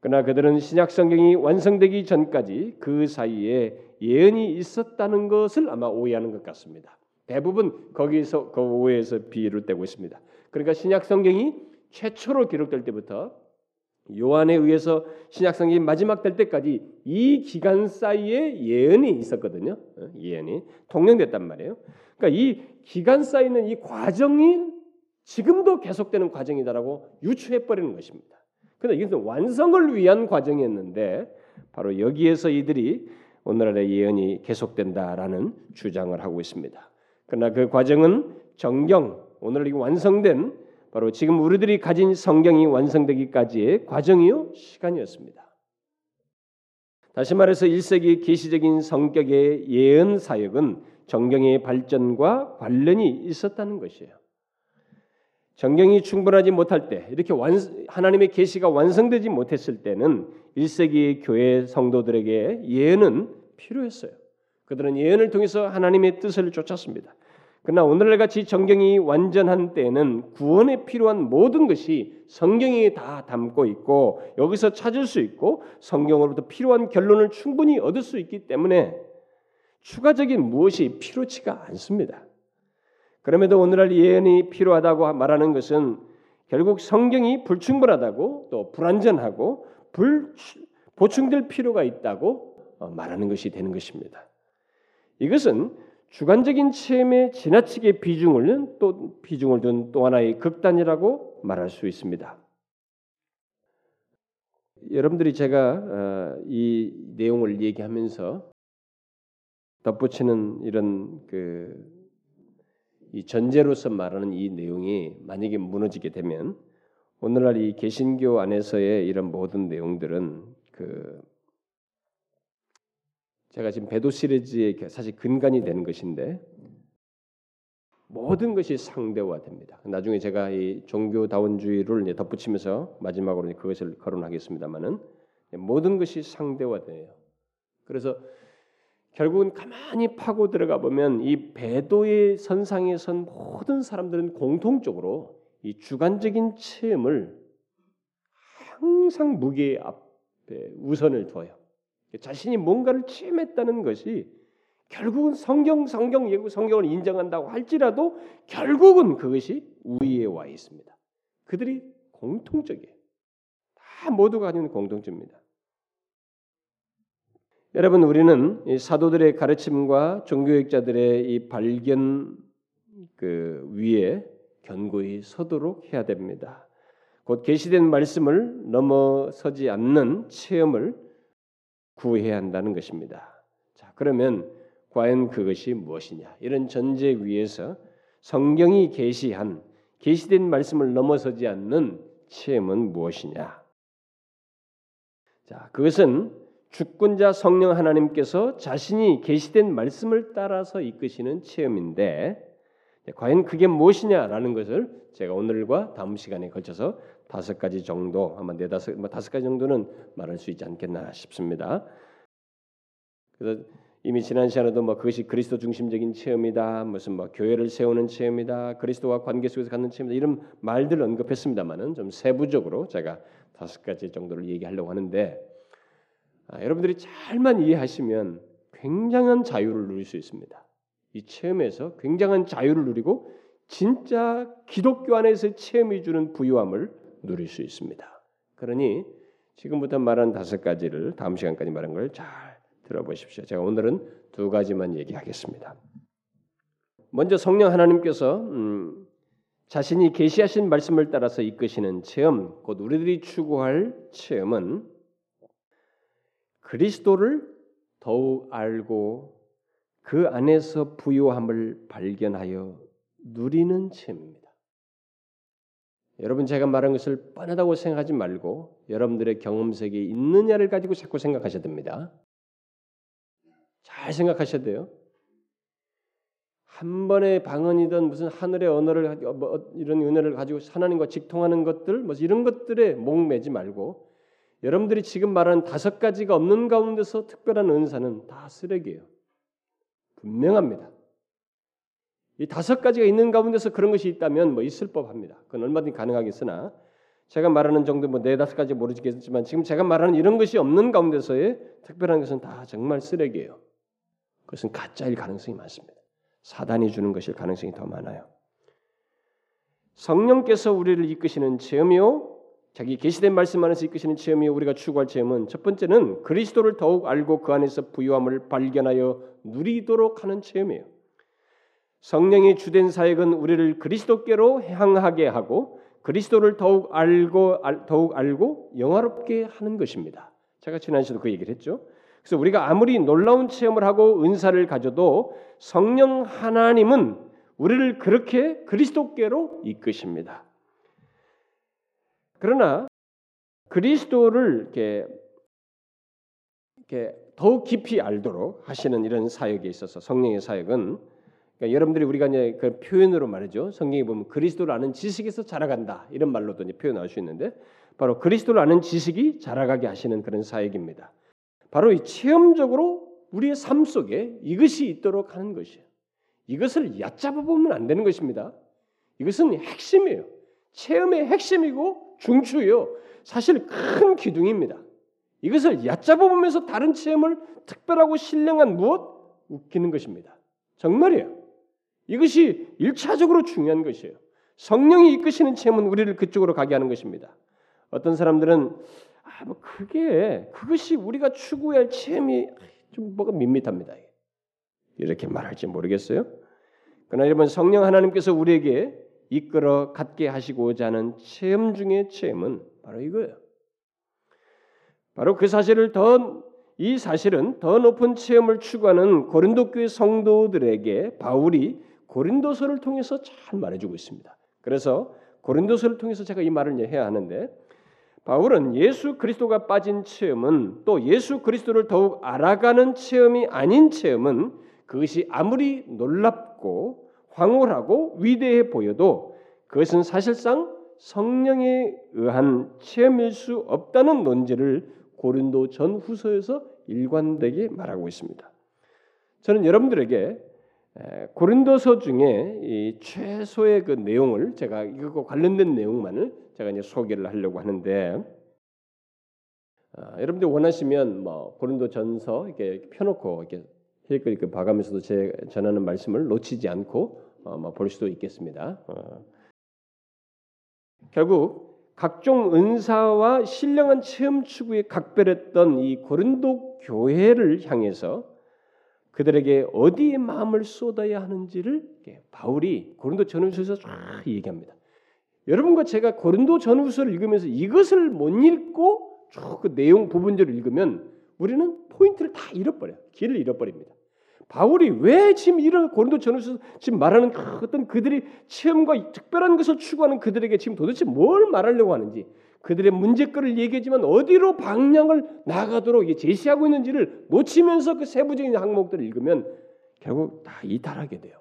그러나 그들은 신약 성경이 완성되기 전까지 그 사이에 예언이 있었다는 것을 아마 오해하는 것 같습니다. 대부분 거기서 그 오해에서 비유를 떼고 있습니다. 그러니까 신약 성경이 최초로 기록될 때부터 요한에 의해서 신약 성경이 마지막 될 때까지 이 기간 사이에 예언이 있었거든요. 어, 예언이 통용됐단 말이에요. 그러니까 이 기간 사이는 이 과정이 지금도 계속되는 과정이다라고 유추해 버리는 것입니다. 그런데 이것은 완성을 위한 과정이었는데 바로 여기에서 이들이 오늘날의 예언이 계속된다라는 주장을 하고 있습니다. 그러나 그 과정은 정경 오늘 이 완성된 바로 지금 우리들이 가진 성경이 완성되기까지의 과정이요 시간이었습니다. 다시 말해서 1세기 계시적인 성격의 예언 사역은 정경의 발전과 관련이 있었다는 것이에요. 정경이 충분하지 못할 때 이렇게 완, 하나님의 계시가 완성되지 못했을 때는 1세기 교회 성도들에게 예언은 필요했어요. 그들은 예언을 통해서 하나님의 뜻을 쫓았습니다. 그러나 오늘날 같이 정경이 완전한 때에는 구원에 필요한 모든 것이 성경에 다 담고 있고 여기서 찾을 수 있고 성경으로부터 필요한 결론을 충분히 얻을 수 있기 때문에 추가적인 무엇이 필요치가 않습니다. 그럼에도 오늘날 예언이 필요하다고 말하는 것은 결국 성경이 불충분하다고 또 불완전하고 불, 보충될 필요가 있다고 어, 말하는 것이 되는 것입니다. 이것은 주관적인 체험에 지나치게 비중을 또 비중을 둔 또 하나의 극단이라고 말할 수 있습니다. 여러분들이 제가 어, 이 내용을 얘기하면서 덧붙이는 이런 그 이 전제로서 말하는 이 내용이 만약에 무너지게 되면 오늘날 이 개신교 안에서의 이런 모든 내용들은 그 제가 지금 배도 시리즈의 사실 근간이 되는 것인데 모든 것이 상대화됩니다. 나중에 제가 이 종교다원주의를 덧붙이면서 마지막으로 그것을 거론하겠습니다만은 모든 것이 상대화돼요. 그래서 결국은 가만히 파고 들어가 보면 이 배도의 선상에 선 모든 사람들은 공통적으로 이 주관적인 체험을 항상 무게 앞에 우선을 둬요. 자신이 뭔가를 체험했다는 것이 결국은 성경, 성경 예고 성경을 인정한다고 할지라도 결국은 그것이 우위에 와 있습니다. 그들이 공통적이에요. 다 모두가 가지는 공통점입니다. 여러분 우리는 사도들의 가르침과 종교학자들의 이 발견 그 위에 견고히 서도록 해야 됩니다. 곧 계시된 말씀을 넘어서지 않는 체험을 구해야 한다는 것입니다. 자, 그러면 과연 그것이 무엇이냐? 이런 전제 위에서 성경이 계시한 계시된 말씀을 넘어서지 않는 체험은 무엇이냐? 자, 그것은 주권자 성령 하나님께서 자신이 계시된 말씀을 따라서 이끄시는 체험인데 과연 그게 무엇이냐라는 것을 제가 오늘과 다음 시간에 걸쳐서 다섯 가지 정도 아마 네 다섯 뭐 다섯 가지 정도는 말할 수 있지 않겠나 싶습니다. 그래서 이미 지난 시간에도 뭐 그것이 그리스도 중심적인 체험이다, 무슨 뭐 교회를 세우는 체험이다, 그리스도와 관계 속에서 갖는 체험이다 이런 말들을 언급했습니다만은 좀 세부적으로 제가 다섯 가지 정도를 얘기하려고 하는데 아, 여러분들이 잘만 이해하시면 굉장한 자유를 누릴 수 있습니다. 이 체험에서 굉장한 자유를 누리고 진짜 기독교 안에서 체험이 주는 부유함을 누릴 수 있습니다. 그러니 지금부터 말한 다섯 가지를 다음 시간까지 말한 걸 잘 들어보십시오. 제가 오늘은 두 가지만 얘기하겠습니다. 먼저 성령 하나님께서 음, 자신이 계시하신 말씀을 따라서 이끄시는 체험, 곧 우리들이 추구할 체험은 그리스도를 더욱 알고 그 안에서 부요함을 발견하여 누리는 체험입니다. 여러분 제가 말한 것을 뻔하다고 생각하지 말고 여러분들의 경험 세계에 있느냐를 가지고 자꾸 생각하셔야 됩니다. 잘 생각하셔야 돼요. 한 번의 방언이든 무슨 하늘의 언어를 뭐 이런 은혜를 가지고 하나님과 직통하는 것들 뭐 이런 것들에 목매지 말고 여러분들이 지금 말하는 다섯 가지가 없는 가운데서 특별한 은사는 다 쓰레기예요. 분명합니다. 이 다섯 가지가 있는 가운데서 그런 것이 있다면 뭐 있을 법합니다. 그건 얼마든지 가능하겠으나 제가 말하는 정도 뭐 네 다섯 가지 모르겠지만 지금 제가 말하는 이런 것이 없는 가운데서의 특별한 것은 다 정말 쓰레기예요. 그것은 가짜일 가능성이 많습니다. 사단이 주는 것일 가능성이 더 많아요. 성령께서 우리를 이끄시는 체험이요 자기 계시된 말씀 안에서 이끄시는 체험이 우리가 추구할 체험은 첫 번째는 그리스도를 더욱 알고 그 안에서 부유함을 발견하여 누리도록 하는 체험이에요. 성령의 주된 사역은 우리를 그리스도께로 향하게 하고 그리스도를 더욱 알고 더욱 알고 영화롭게 하는 것입니다. 제가 지난 시도 그 얘기를 했죠. 그래서 우리가 아무리 놀라운 체험을 하고 은사를 가져도 성령 하나님은 우리를 그렇게 그리스도께로 이끄십니다. 그러나 그리스도를 이렇게, 이렇게 더욱 깊이 알도록 하시는 이런 사역에 있어서 성령의 사역은 그러니까 여러분들이 우리가 이제 그 표현으로 말이죠. 성경에 보면 그리스도를 아는 지식에서 자라간다 이런 말로도 이제 표현할 수 있는데 바로 그리스도를 아는 지식이 자라가게 하시는 그런 사역입니다. 바로 이 체험적으로 우리의 삶 속에 이것이 있도록 하는 것이에요. 이것을 얕잡아 보면 안 되는 것입니다. 이것은 핵심이에요. 체험의 핵심이고 중추예요. 사실 큰 기둥입니다. 이것을 얕잡아 보면서 다른 체험을 특별하고 신령한 무엇 웃기는 것입니다. 정말이에요. 이것이 일차적으로 중요한 것이에요. 성령이 이끄시는 체험은 우리를 그쪽으로 가게 하는 것입니다. 어떤 사람들은 아, 뭐 그게 그것이 우리가 추구할 체험이 좀 뭐가 밋밋합니다. 이렇게 말할지 모르겠어요. 그러나 여러분 성령 하나님께서 우리에게 이끌어 갖게 하시고자 하는 체험 중의 체험은 바로 이거예요. 바로 그 사실을 더 이 사실은 더 높은 체험을 추구하는 고린도 교회 성도들에게 바울이 고린도서를 통해서 잘 말해주고 있습니다. 그래서 고린도서를 통해서 제가 이 말을 해야 하는데 바울은 예수 그리스도가 빠진 체험은 또 예수 그리스도를 더욱 알아가는 체험이 아닌 체험은 그것이 아무리 놀랍고 황홀하고 위대해 보여도 그것은 사실상 성령에 의한 체험일 수 없다는 논지를 고린도 전 후서에서 일관되게 말하고 있습니다. 저는 여러분들에게 고린도서 중에 이 최소의 그 내용을 제가 이거 관련된 내용만을 제가 이제 소개를 하려고 하는데 아, 여러분들 원하시면 뭐 고린도 전서 이렇게 펴놓고 이렇게 읽고 봐가면서도 제 전하는 말씀을 놓치지 않고 어, 뭐볼 수도 있겠습니다. 어. 결국 각종 은사와 신령한 체험 추구에 각별했던 이 고린도 교회를 향해서 그들에게 어디에 마음을 쏟아야 하는지를 바울이 고린도 전후서에서 쫙 얘기합니다. 여러분과 제가 고린도 전후서를 읽으면서 이것을 못 읽고 쭉 그 내용 부분들을 읽으면 우리는 포인트를 다 잃어버려요. 길을 잃어버립니다. 바울이 왜 지금 이런 고린도 전후서 지금 말하는 그 어떤 그들이 체험과 특별한 것을 추구하는 그들에게 지금 도대체 뭘 말하려고 하는지 그들의 문제거리를 얘기하지만 어디로 방향을 나가도록 제시하고 있는지를 놓치면서 그 세부적인 항목들을 읽으면 결국 다 이탈하게 돼요.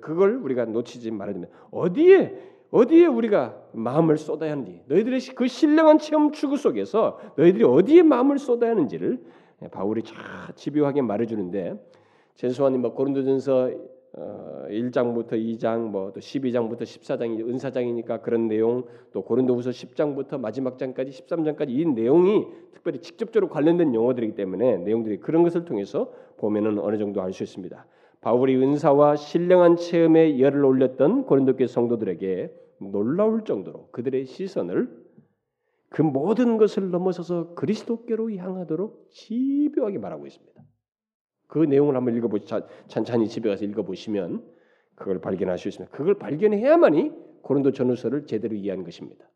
그걸 우리가 놓치지 말아야 됩니다. 어디에 어디에 우리가 마음을 쏟아야 하는지 너희들의 그 신령한 체험 추구 속에서 너희들이 어디에 마음을 쏟아야 하는지를 바울이 잘 집요하게 말해주는데 최소한 뭐 고린도전서 어, 1장부터 2장 뭐 또 12장부터 14장이 은사장이니까 그런 내용 또 고린도후서 10장부터 마지막 장까지 13장까지 이 내용이 특별히 직접적으로 관련된 용어들이기 때문에 내용들이 그런 것을 통해서 보면은 어느 정도 알 수 있습니다. 바울이 은사와 신령한 체험에 열을 올렸던 고린도 교 성도들에게 놀라울 정도로 그들의 시선을 그 모든 것을 넘어서서 그리스도께로 향하도록 집요하게 말하고 있습니다. 그 내용을 한번 읽어보시 찬찬히 집에 가서 읽어보시면 그걸 발견할 수 있습니다. 그걸 발견해야만이 고린도 전후서를 제대로 이해하는 것입니다.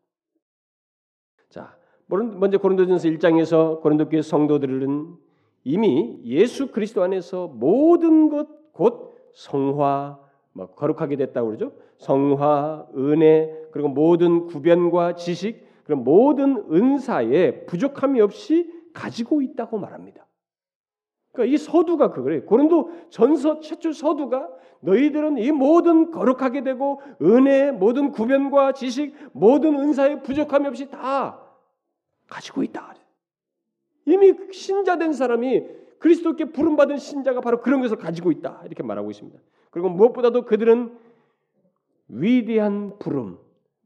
자, 먼저 고린도전서 1장에서 고린도 교회 성도들은 이미 예수 그리스도 안에서 모든 것 곧 성화, 뭐 거룩하게 됐다고 그러죠. 성화, 은혜, 그리고 모든 구변과 지식, 그런 모든 은사에 부족함이 없이 가지고 있다고 말합니다. 그러니까 이 서두가 그거예요. 고린도 전서 최초 서두가 너희들은 이 모든 거룩하게 되고 은혜, 모든 구변과 지식, 모든 은사에 부족함이 없이 다 가지고 있다. 이미 신자 된 사람이 그리스도께 부름 받은 신자가 바로 그런 것을 가지고 있다. 이렇게 말하고 있습니다. 그리고 무엇보다도 그들은 위대한 부름,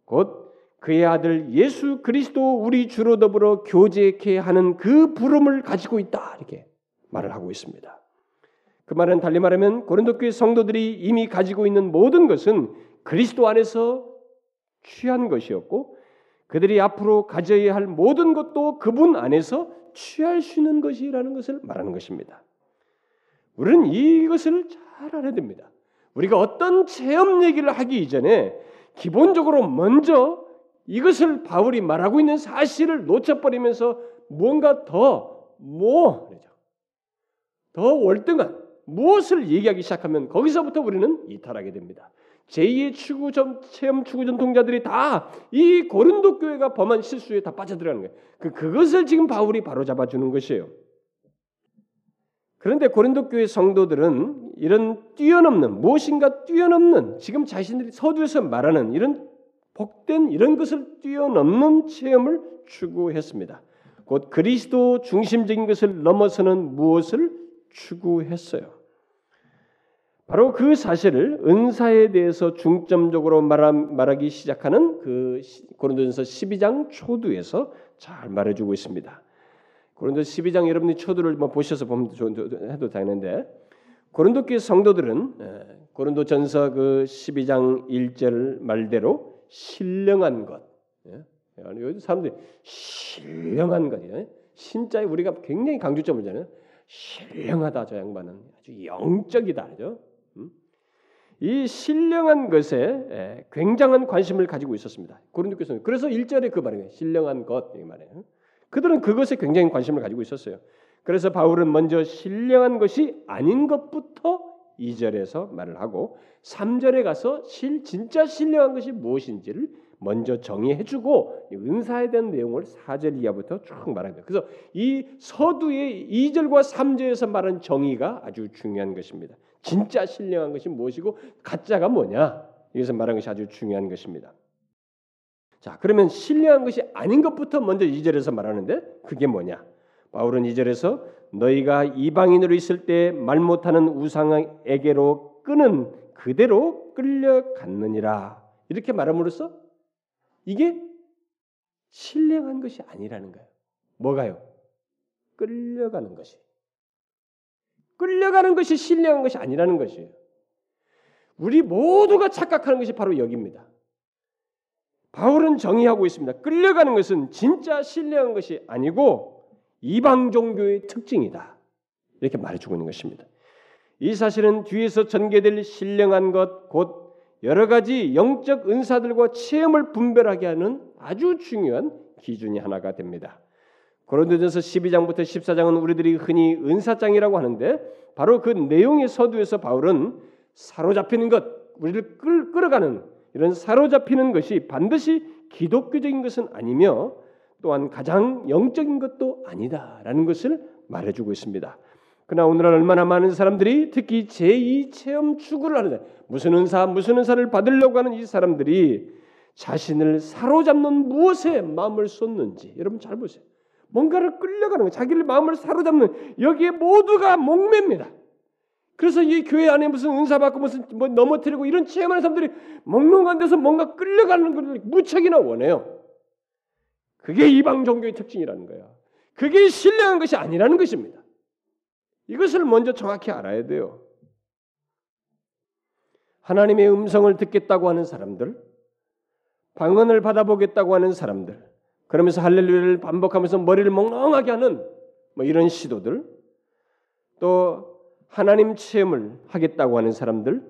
곧 그의 아들 예수 그리스도 우리 주로 더불어 교제케 하는 그 부름을 가지고 있다. 이렇게 말을 하고 있습니다. 그 말은 달리 말하면 고린도 교회 성도들이 이미 가지고 있는 모든 것은 그리스도 안에서 취한 것이었고 그들이 앞으로 가져야 할 모든 것도 그분 안에서 취할 수 있는 것이라는 것을 말하는 것입니다. 우리는 이것을 잘 알아야 됩니다. 우리가 어떤 체험 얘기를 하기 이전에 기본적으로 먼저 이것을 바울이 말하고 있는 사실을 놓쳐버리면서 뭔가 더 뭐 더 월등한 무엇을 얘기하기 시작하면 거기서부터 우리는 이탈하게 됩니다. 제2의 추구 전 체험 추구 전통자들이 다 이 고린도 교회가 범한 실수에 다 빠져들어가는 거예요. 그 그것을 지금 바울이 바로 잡아 주는 것이에요. 그런데 고린도 교회 성도들은 이런 뛰어넘는 무엇인가 뛰어넘는 지금 자신들이 서두에서 말하는 이런 복된 이런 것을 뛰어넘는 체험을 추구했습니다. 곧 그리스도 중심적인 것을 넘어서는 무엇을 추구했어요. 바로 그 사실을 은사에 대해서 중점적으로 말하기 시작하는 그 고린도전서 12장 초두에서 잘 말해주고 있습니다. 고린도 12장 여러분이 초두를 뭐 보셔서 보면 해도 되는데 고린도 교 성도들은 예, 고린도전서 그 12장 1절 말대로 신령한 것. 예? 요즘 사람들이 신령한 것이에요. 신자에 우리가 굉장히 강조점을 잖아요. 신령하다 저 양반은 아주 영적이다 그죠? 이 신령한 것에 예, 굉장한 관심을 가지고 있었습니다. 고린도교서 그래서 1절에 그 말이에요. 신령한 것 이 말이에요. 그들은 그것에 굉장히 관심을 가지고 있었어요. 그래서 바울은 먼저 신령한 것이 아닌 것부터 2절에서 말을 하고 3절에 가서 실 진짜 신령한 것이 무엇인지를 먼저 정의해주고 은사에 대한 내용을 4절 이하부터 쭉 말합니다. 그래서 이 서두의 2절과 3절에서 말한 정의가 아주 중요한 것입니다. 진짜 신령한 것이 무엇이고 가짜가 뭐냐? 이것을 말한 것이 아주 중요한 것입니다. 자, 그러면 신령한 것이 아닌 것부터 먼저 2절에서 말하는데 그게 뭐냐? 바울은 2절에서 너희가 이방인으로 있을 때 말 못하는 우상에게로 끄는 그대로 끌려갔느니라. 이렇게 말함으로써 이게 신령한 것이 아니라는 거예요. 뭐가요? 끌려가는 것이. 끌려가는 것이 신령한 것이 아니라는 것이에요. 우리 모두가 착각하는 것이 바로 여기입니다. 바울은 정의하고 있습니다. 끌려가는 것은 진짜 신령한 것이 아니고 이방 종교의 특징이다. 이렇게 말해주고 있는 것입니다. 이 사실은 뒤에서 전개될 신령한 것, 곧 여러 가지 영적 은사들과 체험을 분별하게 하는 아주 중요한 기준이 하나가 됩니다. 고린도전서 12장부터 14장은 우리들이 흔히 은사장이라고 하는데 바로 그 내용의 서두에서 바울은 사로잡히는 것, 우리를 끌, 끌어가는 이런 사로잡히는 것이 반드시 기독교적인 것은 아니며 또한 가장 영적인 것도 아니다라는 것을 말해주고 있습니다. 그러나 오늘날 얼마나 많은 사람들이 특히 제2 체험 추구를 하는데 무슨 은사 무슨 은사를 받으려고 하는 이 사람들이 자신을 사로잡는 무엇에 마음을 쏟는지 여러분 잘 보세요. 뭔가를 끌려가는 거, 자기를 마음을 사로잡는 여기에 모두가 목매입니다. 그래서 이 교회 안에 무슨 은사 받고 무슨 뭐 넘어뜨리고 이런 체험하는 사람들이 몽롱한 데서 뭔가 끌려가는 것을 무척이나 원해요. 그게 이방 종교의 특징이라는 거야. 그게 신뢰한 것이 아니라는 것입니다. 이것을 먼저 정확히 알아야 돼요. 하나님의 음성을 듣겠다고 하는 사람들, 방언을 받아보겠다고 하는 사람들, 그러면서 할렐루야를 반복하면서 머리를 멍멍하게 하는 뭐 이런 시도들, 또 하나님 체험을 하겠다고 하는 사람들,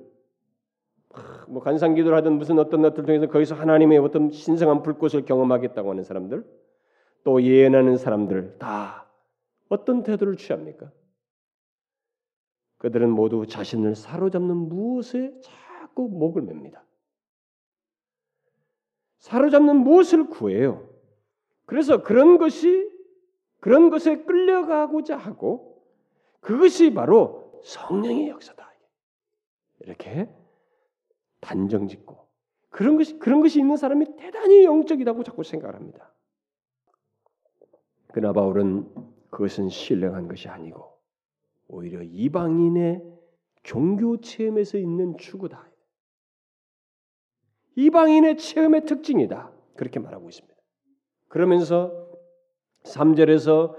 뭐 간상기도를 하든 무슨 어떤 것들 통해서 거기서 하나님의 어떤 신성한 불꽃을 경험하겠다고 하는 사람들, 또 예언하는 사람들 다 어떤 태도를 취합니까? 그들은 모두 자신을 사로잡는 무엇에 자꾸 목을 맵니다. 사로잡는 무엇을 구해요? 그래서 그런 것이 그런 것에 끌려가고자 하고 그것이 바로 성령의 역사다. 이렇게 단정 짓고 그런 것이 그런 것이 있는 사람이 대단히 영적이라고 자꾸 생각을 합니다. 그러나 바울은 그것은 신령한 것이 아니고 오히려 이방인의 종교 체험에서 있는 추구다. 이방인의 체험의 특징이다. 그렇게 말하고 있습니다. 그러면서 3절에서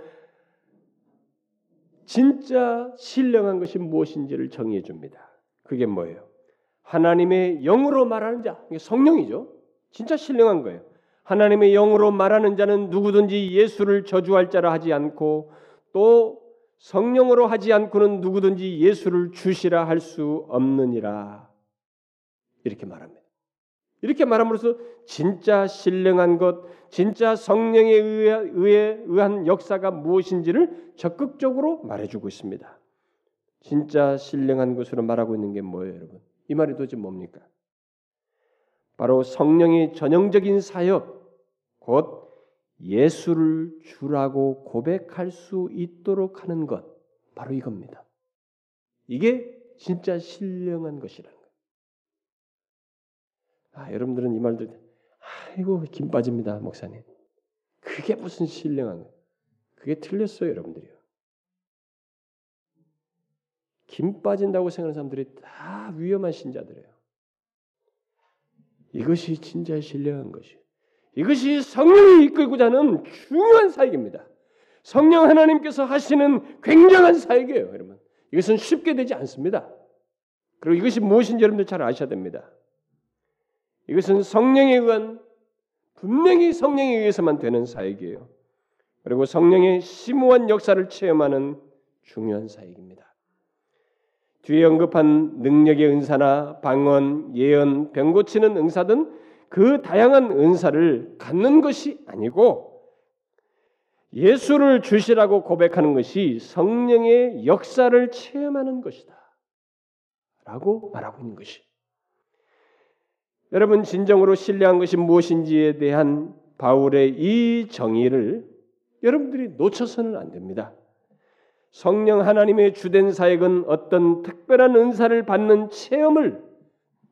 진짜 신령한 것이 무엇인지를 정의해 줍니다. 그게 뭐예요? 하나님의 영으로 말하는 자, 성령이죠. 진짜 신령한 거예요. 하나님의 영으로 말하는 자는 누구든지 예수를 저주할 자라 하지 않고 또 성령으로 하지 않고는 누구든지 예수를 주시라 할 수 없느니라. 이렇게 말합니다. 이렇게 말함으로써 진짜 신령한 것, 진짜 성령에 의해, 의한 역사가 무엇인지를 적극적으로 말해주고 있습니다. 진짜 신령한 것으로 말하고 있는 게 뭐예요, 여러분? 이 말이 도대체 뭡니까? 바로 성령의 전형적인 사역, 곧 예수를 주라고 고백할 수 있도록 하는 것, 바로 이겁니다. 이게 진짜 신령한 것이라는 거예요. 아, 여러분들은 이 말들, 아이고, 김 빠집니다, 목사님. 그게 무슨 신령한 거예요. 그게 틀렸어요, 여러분들이요. 김 빠진다고 생각하는 사람들이 다 위험한 신자들이에요. 이것이 진짜 신령한 것이에요. 이것이 성령이 이끌고자 하는 중요한 사역입니다. 성령 하나님께서 하시는 굉장한 사역이에요, 여러분. 이것은 쉽게 되지 않습니다. 그리고 이것이 무엇인지 여러분들 잘 아셔야 됩니다. 이것은 성령에 의한 분명히 성령에 의해서만 되는 사역이에요. 그리고 성령의 심오한 역사를 체험하는 중요한 사역입니다. 뒤에 언급한 능력의 은사나 방언, 예언, 병 고치는 은사 등 그 다양한 은사를 갖는 것이 아니고 예수를 주시라고 고백하는 것이 성령의 역사를 체험하는 것이다. 라고 말하고 있는 것이. 여러분 진정으로 신뢰한 것이 무엇인지에 대한 바울의 이 정의를 여러분들이 놓쳐서는 안 됩니다. 성령 하나님의 주된 사역은 어떤 특별한 은사를 받는 체험을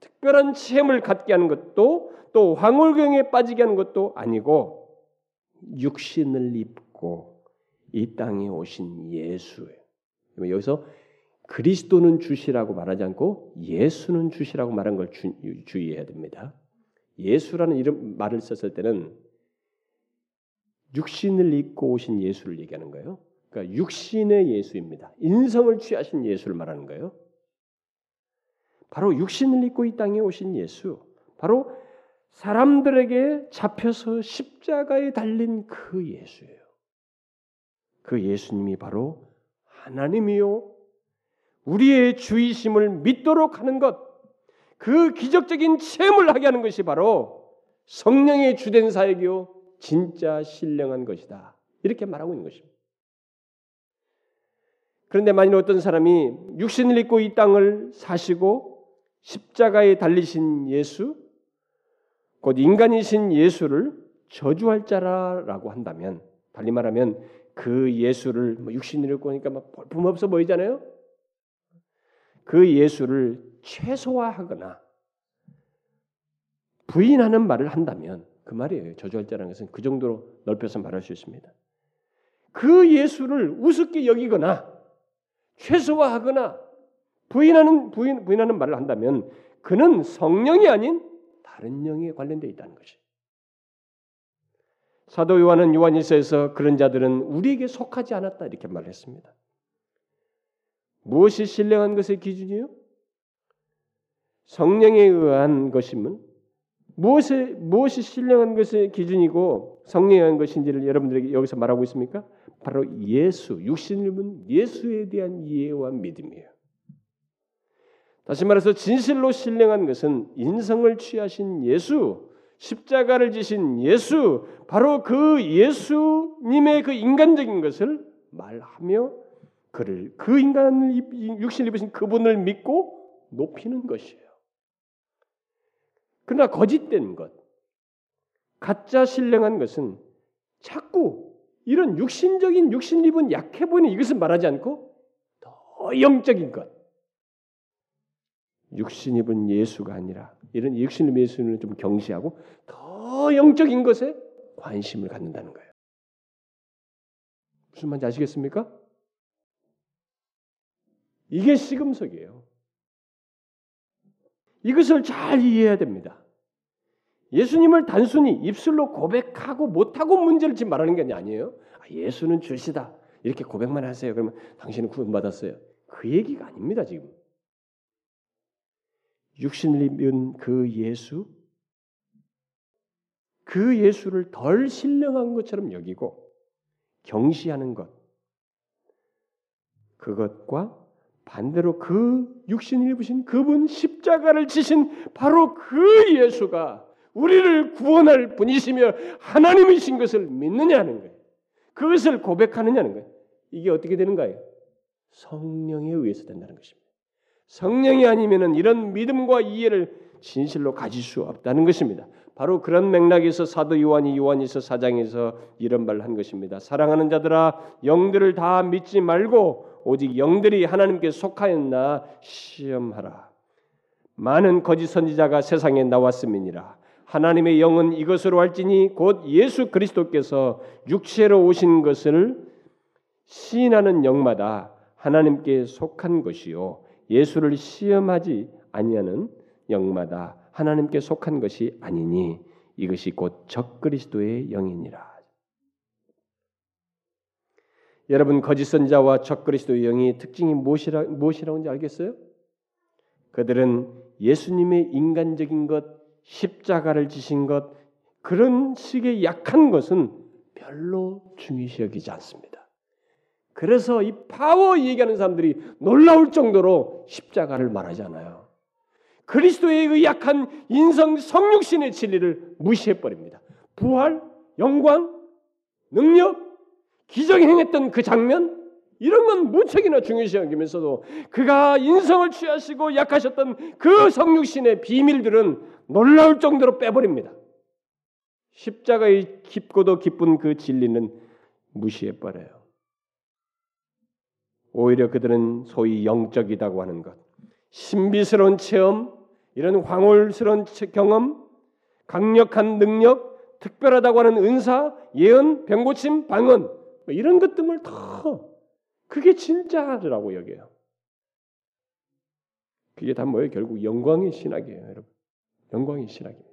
특별한 체험을 갖게 하는 것도 또 황홀경에 빠지게 하는 것도 아니고 육신을 입고 이 땅에 오신 예수예요. 여기서 그리스도는 주시라고 말하지 않고 예수는 주시라고 말한 걸 주, 주의해야 됩니다. 예수라는 이름 말을 썼을 때는 육신을 입고 오신 예수를 얘기하는 거예요. 그러니까 육신의 예수입니다. 인성을 취하신 예수를 말하는 거예요. 바로 육신을 입고 이 땅에 오신 예수, 바로 사람들에게 잡혀서 십자가에 달린 그 예수예요. 그 예수님이 바로 하나님이요. 우리의 주의심을 믿도록 하는 것, 그 기적적인 체험을 하게 하는 것이 바로 성령의 주된 사역이요. 진짜 신령한 것이다. 이렇게 말하고 있는 것입니다. 그런데 만일 어떤 사람이 육신을 입고 이 땅을 사시고 십자가에 달리신 예수, 곧 인간이신 예수를 저주할 자라라고 한다면, 달리 말하면 그 예수를 뭐 육신을 입고 하니까 막 볼품없어 보이잖아요. 그 예수를 최소화하거나 부인하는 말을 한다면 그 말이에요. 저주할 자라는 것은 그 정도로 넓혀서 말할 수 있습니다. 그 예수를 우습게 여기거나 최소화하거나 부인하는 부인, 부인하는 말을 한다면 그는 성령이 아닌 다른 영에 관련되어 있다는 것이. 사도 요한은 요한일서에서 그런 자들은 우리에게 속하지 않았다 이렇게 말했습니다. 무엇이 신령한 것의 기준이요? 성령에 의한 것이면 무엇이 무엇이 신령한 것의 기준이고 성령에 의한 것인지를 여러분들에게 여기서 말하고 있습니까? 바로 예수, 육신을 본 예수에 대한 이해와 믿음이에요. 다시 말해서 진실로 신령한 것은 인성을 취하신 예수, 십자가를 지신 예수, 바로 그 예수님의 그 인간적인 것을 말하며 그를 그 인간을 육신을 입으신 그분을 믿고 높이는 것이에요. 그러나 거짓된 것, 가짜 신령한 것은 자꾸 이런 육신적인 육신 입은 약해 보이는 이것을 말하지 않고 더 영적인 것. 육신 입은 예수가 아니라 이런 육신 입은 예수는 좀 경시하고 더 영적인 것에 관심을 갖는다는 거예요. 무슨 말인지 아시겠습니까? 이게 시금석이에요. 이것을 잘 이해해야 됩니다. 예수님을 단순히 입술로 고백하고 못하고 문제를 지금 말하는 게 아니에요. 아, 예수는 주시다. 이렇게 고백만 하세요. 그러면 당신은 구원받았어요. 그 얘기가 아닙니다, 지금. 육신을 입은 그 예수, 그 예수를 덜 신령한 것처럼 여기고 경시하는 것, 그것과 반대로 그 육신을 입으신 그분 십자가를 지신 바로 그 예수가 우리를 구원할 분이시며 하나님이신 것을 믿느냐는 거예요. 그것을 고백하느냐는 거예요. 이게 어떻게 되는 가요? 성령에 의해서 된다는 것입니다. 성령이 아니면은 이런 믿음과 이해를 진실로 가질 수 없다는 것입니다. 바로 그런 맥락에서 사도 요한이 요한이서 사장에서 이런 말을 한 것입니다. 사랑하는 자들아 영들을 다 믿지 말고 오직 영들이 하나님께 속하였나 시험하라. 많은 거짓 선지자가 세상에 나왔음이니라. 하나님의 영은 이것으로 할지니 곧 예수 그리스도께서 육체로 오신 것을 시인하는 영마다 하나님께 속한 것이요 예수를 시험하지 아니하는 영마다 하나님께 속한 것이 아니니 이것이 곧 적그리스도의 영이니라. 여러분 거짓 선자와 적그리스도의 영이 특징이 무엇이라 무엇이라고인지 알겠어요? 그들은 예수님의 인간적인 것, 십자가를 지신 것 그런 식의 약한 것은 별로 중요시 여기지 않습니다. 그래서 이 파워 얘기하는 사람들이 놀라울 정도로 십자가를 말하잖아요. 그리스도의 의 약한 인성 성육신의 진리를 무시해 버립니다. 부활, 영광, 능력, 기적 행했던 그 장면 이런 건 무척이나 중요시 여기면서도 그가 인성을 취하시고 약하셨던 그 성육신의 비밀들은 놀라울 정도로 빼버립니다. 십자가의 깊고도 깊은 그 진리는 무시해 버려요. 오히려 그들은 소위 영적이라고 하는 것, 신비스러운 체험, 이런 황홀스러운 경험, 강력한 능력, 특별하다고 하는 은사, 예언, 병고침, 방언 뭐 이런 것들을 다 그게 진짜라고 여겨요. 그게 다 뭐예요? 결국 영광의 신학이에요, 여러분. 영광의 신학입니다.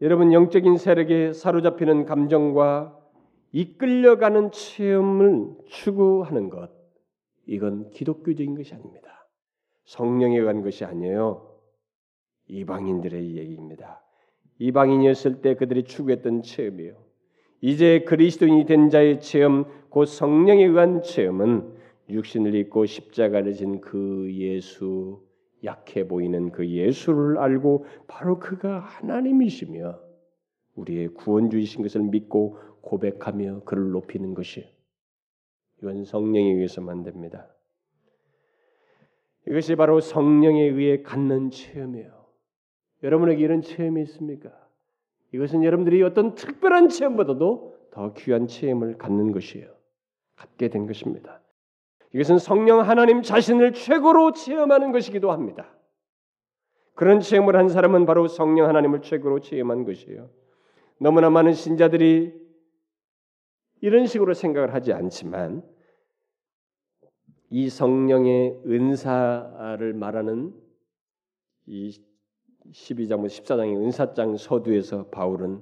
여러분 영적인 세력에 사로잡히는 감정과 이끌려가는 체험을 추구하는 것 이건 기독교적인 것이 아닙니다. 성령에 관 것이 아니에요. 이방인들의 얘기입니다. 이방인이었을 때 그들이 추구했던 체험이에요. 이제 그리스도인이 된 자의 체험, 곧 성령에 의한 체험은 육신을 입고 십자가를 진 그 예수, 약해 보이는 그 예수를 알고 바로 그가 하나님이시며 우리의 구원주이신 것을 믿고 고백하며 그를 높이는 것이에요. 이건 성령에 의해서만 됩니다. 이것이 바로 성령에 의해 갖는 체험이에요. 여러분에게 이런 체험이 있습니까? 이것은 여러분들이 어떤 특별한 체험보다도 더 귀한 체험을 갖는 것이에요. 갖게 된 것입니다. 이것은 성령 하나님 자신을 최고로 체험하는 것이기도 합니다. 그런 체험을 한 사람은 바로 성령 하나님을 최고로 체험한 것이에요. 너무나 많은 신자들이 이런 식으로 생각을 하지 않지만 이 성령의 은사를 말하는 이 12장부터 14장의 은사장 서두에서 바울은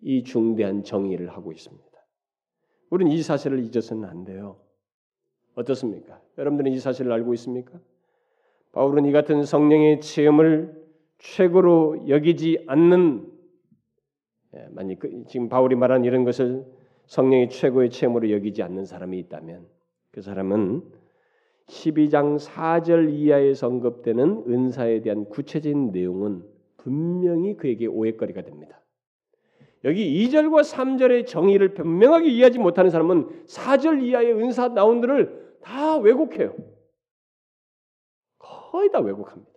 이 중대한 정의를 하고 있습니다. 우리는 이 사실을 잊어서는 안 돼요. 어떻습니까? 여러분들은 이 사실을 알고 있습니까? 바울은 이 같은 성령의 체험을 최고로 여기지 않는 예, 만약 그, 지금 바울이 말한 이런 것을 성령의 최고의 체험으로 여기지 않는 사람이 있다면 그 사람은 12장 4절 이하에 언급되는 은사에 대한 구체적인 내용은 분명히 그에게 오해거리가 됩니다. 여기 2절과 3절의 정의를 분명하게 이해하지 못하는 사람은 4절 이하의 은사 나온들을 다 왜곡해요. 거의 다 왜곡합니다.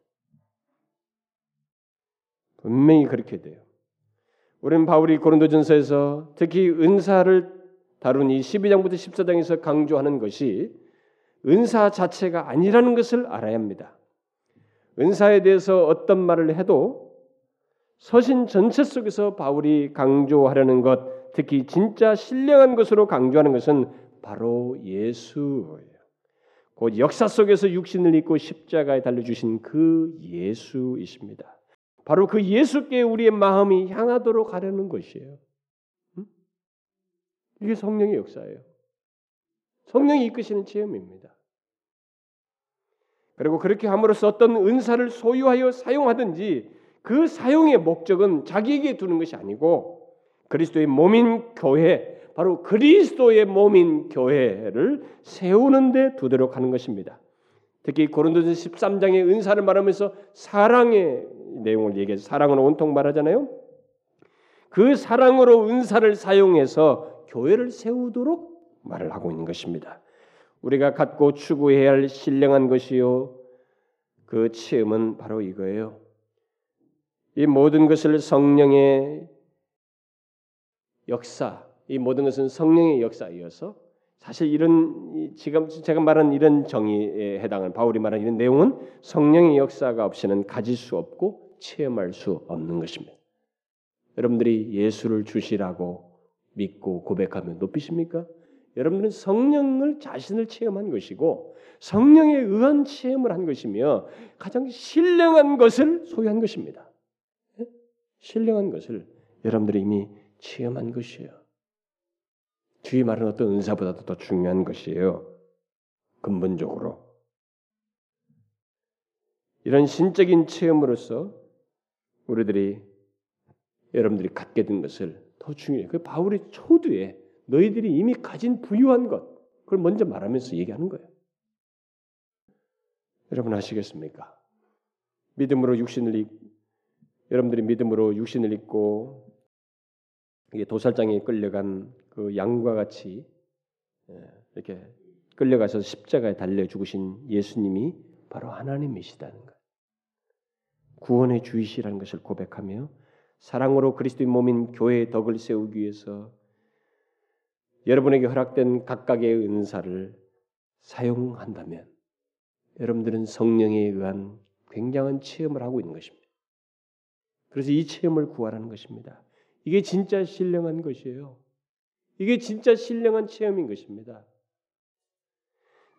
분명히 그렇게 돼요. 우리는 바울이 고린도전서에서 특히 은사를 다룬 이 12장부터 14장에서 강조하는 것이 은사 자체가 아니라는 것을 알아야 합니다. 은사에 대해서 어떤 말을 해도 서신 전체 속에서 바울이 강조하려는 것, 특히 진짜 신령한 것으로 강조하는 것은 바로 예수예요. 곧 역사 속에서 육신을 입고 십자가에 달려 주신 그 예수이십니다. 바로 그 예수께 우리의 마음이 향하도록 하려는 것이에요. 이게 성령의 역사예요. 성령이 이끄시는 체험입니다. 그리고 그렇게 함으로써 어떤 은사를 소유하여 사용하든지 그 사용의 목적은 자기에게 두는 것이 아니고 그리스도의 몸인 교회, 바로 그리스도의 몸인 교회를 세우는 데 두도록 하는 것입니다. 특히 고린도전 13장의 은사를 말하면서 사랑의 내용을 얘기해서 사랑으로 온통 말하잖아요. 그 사랑으로 은사를 사용해서 교회를 세우도록 말을 하고 있는 것입니다. 우리가 갖고 추구해야 할 신령한 것이요 그 체험은 바로 이거예요. 이 모든 것을 성령의 역사, 이 모든 것은 성령의 역사이어서 사실 이런 지금 제가 말한 이런 정의에 해당하는 바울이 말한 이런 내용은 성령의 역사가 없이는 가질 수 없고 체험할 수 없는 것입니다. 여러분들이 예수를 주시라고 믿고 고백하면 높이십니까? 여러분들은 성령을 자신을 체험한 것이고 성령에 의한 체험을 한 것이며 가장 신령한 것을 소유한 것입니다. 예? 신령한 것을 여러분들이 이미 체험한 것이에요. 뒤에 말은 어떤 은사보다도 더 중요한 것이에요. 근본적으로. 이런 신적인 체험으로서 우리들이 여러분들이 갖게 된 것을 더 중요해. 그 바울이 초두에 너희들이 이미 가진 부유한 것 그걸 먼저 말하면서 얘기하는 거예요. 여러분 아시겠습니까? 믿음으로 육신을 입, 여러분들이 믿음으로 육신을 입고 이게 도살장에 끌려간 그 양과 같이 예, 이렇게 끌려가서 십자가에 달려 죽으신 예수님이 바로 하나님이시다는 것. 구원의 주이시라는 것을 고백하며 사랑으로 그리스도의 몸인 교회의 덕을 세우기 위해서 여러분에게 허락된 각각의 은사를 사용한다면 여러분들은 성령에 의한 굉장한 체험을 하고 있는 것입니다. 그래서 이 체험을 구하라는 것입니다. 이게 진짜 신령한 것이에요. 이게 진짜 신령한 체험인 것입니다.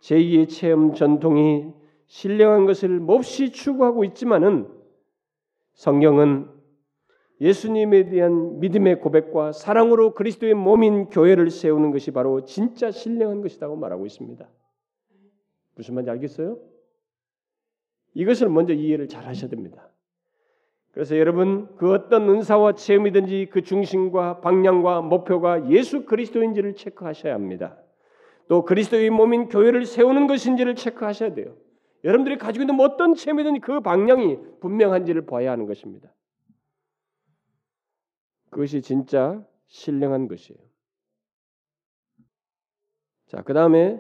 제2의 체험 전통이 신령한 것을 몹시 추구하고 있지만은 성경은 예수님에 대한 믿음의 고백과 사랑으로 그리스도의 몸인 교회를 세우는 것이 바로 진짜 신령한 것이라고 말하고 있습니다. 무슨 말인지 알겠어요? 이것을 먼저 이해를 잘 하셔야 됩니다. 그래서 여러분 그 어떤 은사와 체험이든지 그 중심과 방향과 목표가 예수 그리스도인지를 체크하셔야 합니다. 또 그리스도의 몸인 교회를 세우는 것인지를 체크하셔야 돼요. 여러분들이 가지고 있는 어떤 체험이든지 그 방향이 분명한지를 봐야 하는 것입니다. 그것이 진짜 신령한 것이에요. 자, 그 다음에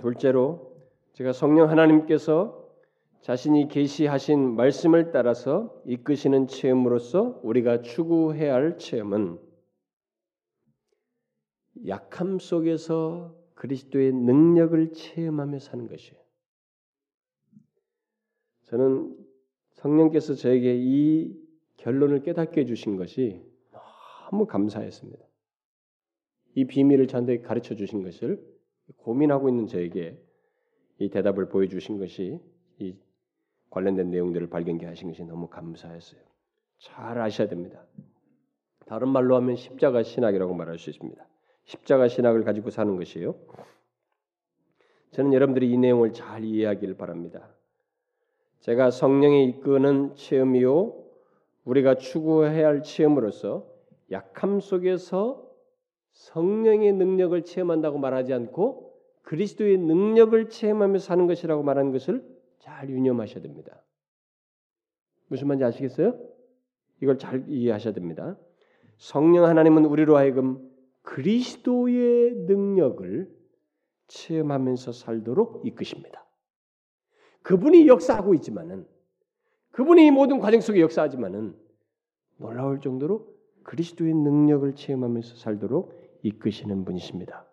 둘째로 제가 성령 하나님께서 자신이 계시하신 말씀을 따라서 이끄시는 체험으로서 우리가 추구해야 할 체험은 약함 속에서 그리스도의 능력을 체험하며 사는 것이에요. 저는 성령께서 저에게 이 결론을 깨닫게 해주신 것이 너무 감사했습니다. 이 비밀을 저한테 가르쳐 주신 것을 고민하고 있는 저에게 이 대답을 보여주신 것이 이 관련된 내용들을 발견케 하신 것이 너무 감사했어요. 잘 아셔야 됩니다. 다른 말로 하면 십자가 신학이라고 말할 수 있습니다. 십자가 신학을 가지고 사는 것이에요. 저는 여러분들이 이 내용을 잘 이해하기를 바랍니다. 제가 성령의 이끄는 체험이요 우리가 추구해야 할 체험으로서 약함 속에서 성령의 능력을 체험한다고 말하지 않고 그리스도의 능력을 체험하며 사는 것이라고 말하는 것을 잘 유념하셔야 됩니다. 무슨 말인지 아시겠어요? 이걸 잘 이해하셔야 됩니다. 성령 하나님은 우리로 하여금 그리스도의 능력을 체험하면서 살도록 이끄십니다. 그분이 역사하고 있지만은 그분이 이 모든 과정 속에 역사하지만은 놀라울 정도로 그리스도의 능력을 체험하면서 살도록 이끄시는 분이십니다.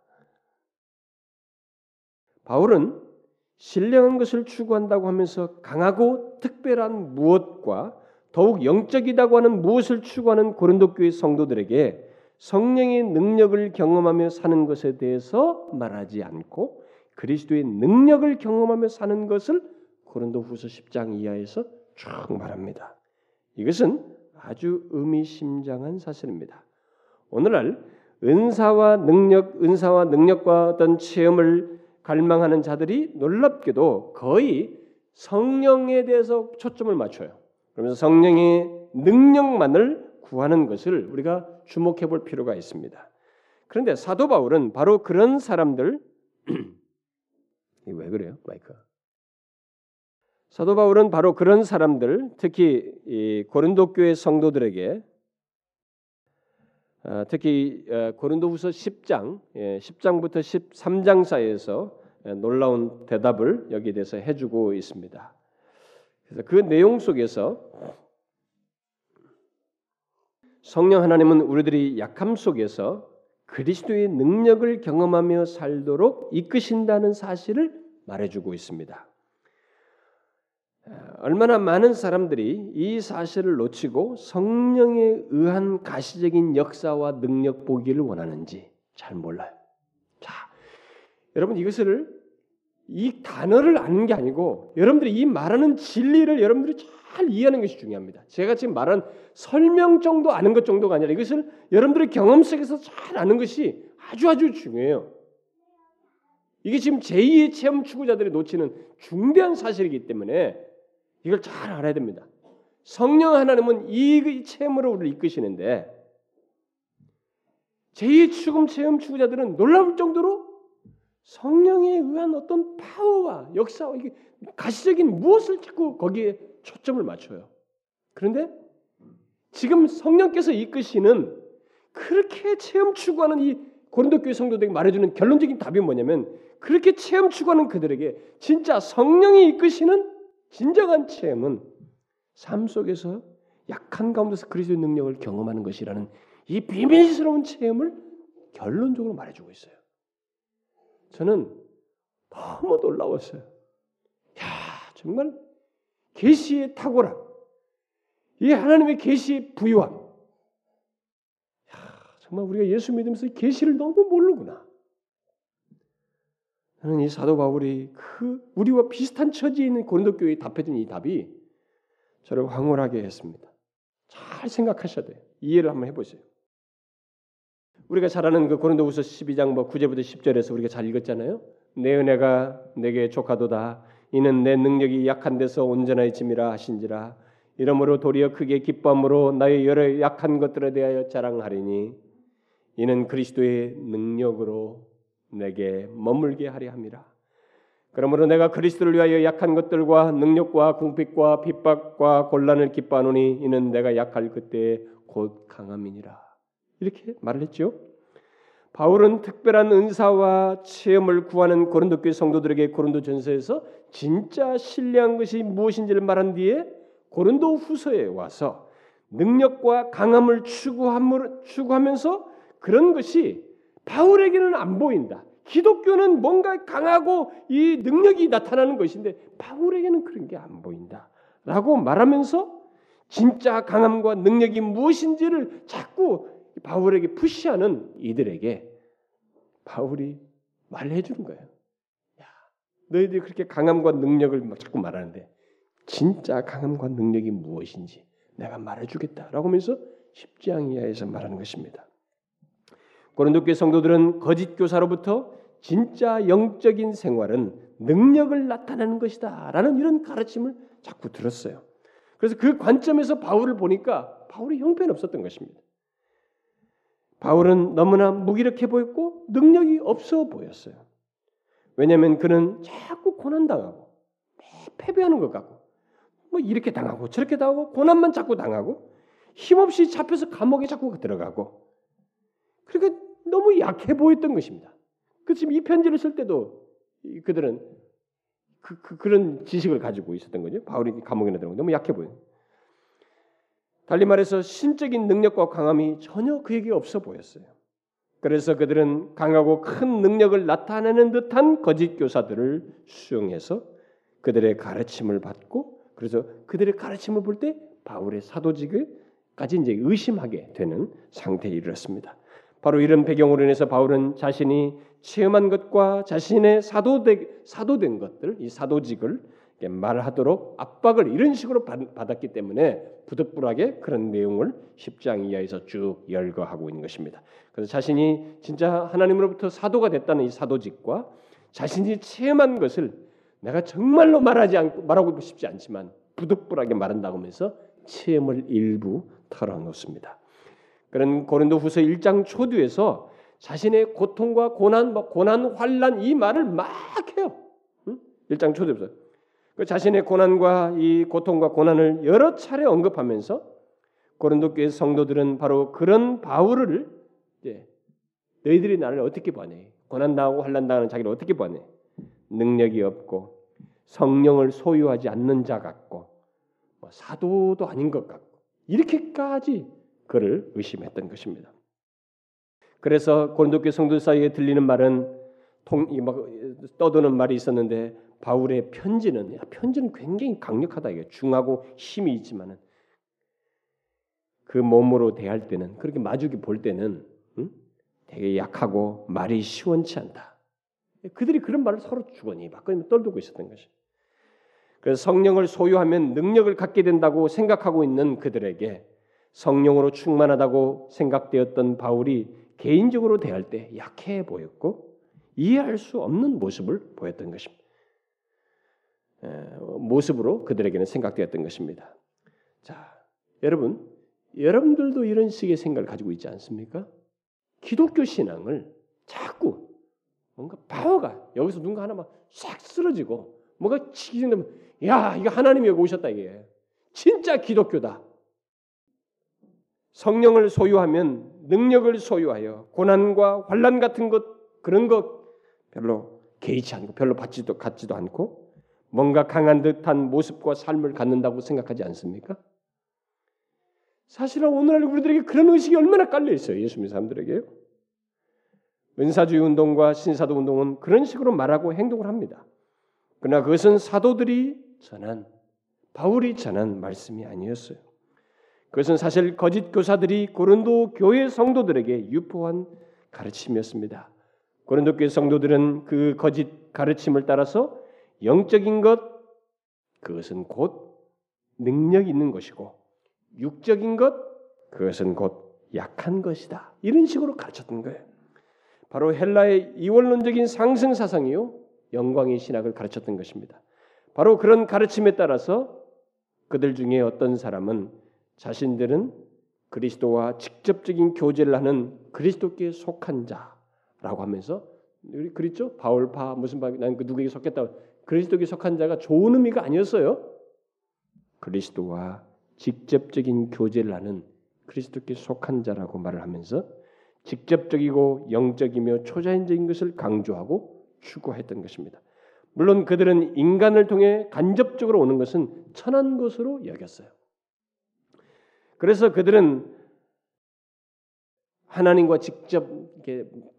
바울은 신령한 것을 추구한다고 하면서 강하고 특별한 무엇과 더욱 영적이다고 하는 무엇을 추구하는 고린도 교회 성도들에게 성령의 능력을 경험하며 사는 것에 대해서 말하지 않고 그리스도의 능력을 경험하며 사는 것을 고린도후서 10장 이하에서 쭉 말합니다. 이것은 아주 의미심장한 사실입니다. 오늘날 은사와 능력, 은사와 능력과 어떤 체험을 갈망하는 자들이 놀랍게도 거의 성령에 대해서 초점을 맞춰요. 그러면서 성령의 능력만을 구하는 것을 우리가 주목해 볼 필요가 있습니다. 그런데 사도 바울은 바로 그런 사람들 [clears throat] 왜 그래요, 마이크? 사도 바울은 바로 그런 사람들, 특히 고린도 교회 성도들에게 아, 특히 어, 고린도후서 10장, 10장부터 예, 13장 사이에서 놀라운 대답을 여기에 대해서 해주고 있습니다. 그래서 그 내용 속에서 성령 하나님은 우리들이 약함 속에서 그리스도의 능력을 경험하며 살도록 이끄신다는 사실을 말해주고 있습니다. 얼마나 많은 사람들이 이 사실을 놓치고 성령에 의한 가시적인 역사와 능력 보기를 원하는지 잘 몰라요. 자, 여러분 이것을 이 단어를 아는 게 아니고 여러분들이 이 말하는 진리를 여러분들이 잘 이해하는 것이 중요합니다. 제가 지금 말한 설명 정도 아는 것 정도가 아니라 이것을 여러분들의 경험 속에서 잘 아는 것이 아주 아주 중요해요. 이게 지금 제2의 체험 추구자들이 놓치는 중대한 사실이기 때문에 이걸 잘 알아야 됩니다. 성령 하나님은 이 체험으로 우리를 이끄시는데 제2의 추금 체험 추구자들은 놀라울 정도로 성령에 의한 어떤 파워와 역사와 이게 가시적인 무엇을 자꾸 거기에 초점을 맞춰요. 그런데 지금 성령께서 이끄시는 그렇게 체험 추구하는 이 고린도 교회 성도들에게 말해주는 결론적인 답이 뭐냐면 그렇게 체험 추구하는 그들에게 진짜 성령이 이끄시는 진정한 체험은 삶 속에서 약한 가운데서 그리스도의 능력을 경험하는 것이라는 이 비밀스러운 체험을 결론적으로 말해주고 있어요. 저는 너무 놀라웠어요. 야, 정말 계시의 탁월함, 이 하나님의 계시의 부유함. 야, 정말 우리가 예수 믿으면서 계시를 너무 모르구나. 저는 이 사도 바울이 그 우리와 비슷한 처지에 있는 고린도 교회에 답해준 이 답이 저를 황홀하게 했습니다. 잘 생각하셔야 돼요. 이해를 한번 해보세요. 우리가 잘 아는 그 고린도후서 12장 뭐 9절부터 10절에서 우리가 잘 읽었잖아요. 내 은혜가 내게 족하도다. 이는 내 능력이 약한 데서 온전해짐이라 하신지라. 이러므로 도리어 크게 기쁨으로 나의 여러 약한 것들에 대하여 자랑하리니 이는 그리스도의 능력으로 내게 머물게 하려 함이라. 그러므로 내가 그리스도를 위하여 약한 것들과 능력과 궁핍과 핍박과 곤란을 기뻐하노니 이는 내가 약할 그때 곧 강함이니라. 이렇게 말을 했죠. 바울은 특별한 은사와 체험을 구하는 고린도 교회 성도들에게 고린도 전서에서 진짜 신뢰한 것이 무엇인지를 말한 뒤에 고린도 후서에 와서 능력과 강함을 추구하면서 그런 것이 바울에게는 안 보인다. 기독교는 뭔가 강하고 이 능력이 나타나는 것인데 바울에게는 그런 게 안 보인다. 라고 말하면서 진짜 강함과 능력이 무엇인지를 자꾸 바울에게 푸시하는 이들에게 바울이 말해 주는 거예요. 야, 너희들이 그렇게 강함과 능력을 막 자꾸 말하는데 진짜 강함과 능력이 무엇인지 내가 말해 주겠다라고 하면서 십장 이하에서 말하는 것입니다. 고린도 교 성도들은 거짓 교사로부터 진짜 영적인 생활은 능력을 나타내는 것이다라는 이런 가르침을 자꾸 들었어요. 그래서 그 관점에서 바울을 보니까 바울이 형편없었던 것입니다. 바울은 너무나 무기력해 보였고 능력이 없어 보였어요. 왜냐하면 그는 자꾸 고난당하고 패배하는 것 같고 뭐 이렇게 당하고 저렇게 당하고 고난만 자꾸 당하고 힘없이 잡혀서 감옥에 자꾸 들어가고 그러니까 너무 약해 보였던 것입니다. 그 지금 이 편지를 쓸 때도 그들은 그, 그, 런 지식을 가지고 있었던 거죠. 바울이 감옥에 들어가 너무 약해 보여요. 달리 말해서 신적인 능력과 강함이 전혀 그에게 없어 보였어요. 그래서 그들은 강하고 큰 능력을 나타내는 듯한 거짓 교사들을 수용해서 그들의 가르침을 받고 그래서 그들의 가르침을 볼 때 바울의 사도직을까지 이제 의심하게 되는 상태에 이르렀습니다. 바로 이런 배경으로 인해서 바울은 자신이 체험한 것과 자신의 사도된 사도된 것들, 이 사도직을 말하도록 압박을 이런 식으로 받았기 때문에 부득불하게 그런 내용을 10장 이하에서 쭉 열거하고 있는 것입니다. 그래서 자신이 진짜 하나님으로부터 사도가 됐다는 이 사도직과 자신이 체험한 것을 내가 정말로 말하지 않고 말하고 싶지 않지만 부득불하게 말한다고 하면서 체험을 일부 털어놓습니다. 그런 고린도후서 1장 초두에서 자신의 고통과 고난, 뭐 고난, 환란 이 말을 막 해요. 1장 초두에서 그 자신의 고난과 이 고통과 고난을 여러 차례 언급하면서 고린도 교회 성도들은 바로 그런 바울을 이제 너희들이 나를 어떻게 보내? 고난 당하고 환난 당하는 자기를 어떻게 보내? 능력이 없고 성령을 소유하지 않는 자 같고 뭐 사도도 아닌 것 같고 이렇게까지 그를 의심했던 것입니다. 그래서 고린도교 성도 사이에 들리는 말은 통, 막 떠도는 말이 있었는데 바울의 편지는 편지는 굉장히 강력하다 이게 중하고 힘이 있지만은 그 몸으로 대할 때는 그렇게 마주기 볼 때는 응? 되게 약하고 말이 시원치 않다. 그들이 그런 말을 서로 주거니 막걸리 떨고 있었던 것이. 그래서 성령을 소유하면 능력을 갖게 된다고 생각하고 있는 그들에게 성령으로 충만하다고 생각되었던 바울이 개인적으로 대할 때 약해 보였고 이해할 수 없는 모습을 보였던 것입니다. 모습으로 그들에게는 생각되었던 것입니다. 자, 여러분, 여러분들도 이런 식의 생각을 가지고 있지 않습니까? 기독교 신앙을 자꾸 뭔가 파워가 여기서 누군가 하나 막 싹 쓰러지고 뭔가 치기 전에 야 이거 하나님이 여기 오셨다 이게 진짜 기독교다. 성령을 소유하면 능력을 소유하여 고난과 환란 같은 것 그런 것 별로 개의치 않고 별로 받지도 갖지도 않고 뭔가 강한 듯한 모습과 삶을 갖는다고 생각하지 않습니까? 사실은 오늘날 우리들에게 그런 의식이 얼마나 깔려 있어요. 예수 믿는 사람들에게요. 은사주의 운동과 신사도 운동은 그런 식으로 말하고 행동을 합니다. 그러나 그것은 사도들이 전한 바울이 전한 말씀이 아니었어요. 그것은 사실 거짓 교사들이 고린도 교회 성도들에게 유포한 가르침이었습니다. 고린도 교회 성도들은 그 거짓 가르침을 따라서 영적인 것 그것은 곧 능력 있는 것이고 육적인 것 그것은 곧 약한 것이다. 이런 식으로 가르쳤던 거예요. 바로 헬라의 이원론적인 상승 사상이요 영광의 신학을 가르쳤던 것입니다. 바로 그런 가르침에 따라서 그들 중에 어떤 사람은 자신들은 그리스도와 직접적인 교제를 하는 그리스도께 속한 자라고 하면서 그랬죠? 바울파 무슨 바 난그 누구에게 속했다. 그리스도께 속한 자가 좋은 의미가 아니었어요. 그리스도와 직접적인 교제를 하는 그리스도께 속한 자라고 말을 하면서 직접적이고 영적이며 초자연적인 것을 강조하고 추구했던 것입니다. 물론 그들은 인간을 통해 간접적으로 오는 것은 천한 것으로 여겼어요. 그래서 그들은 하나님과 직접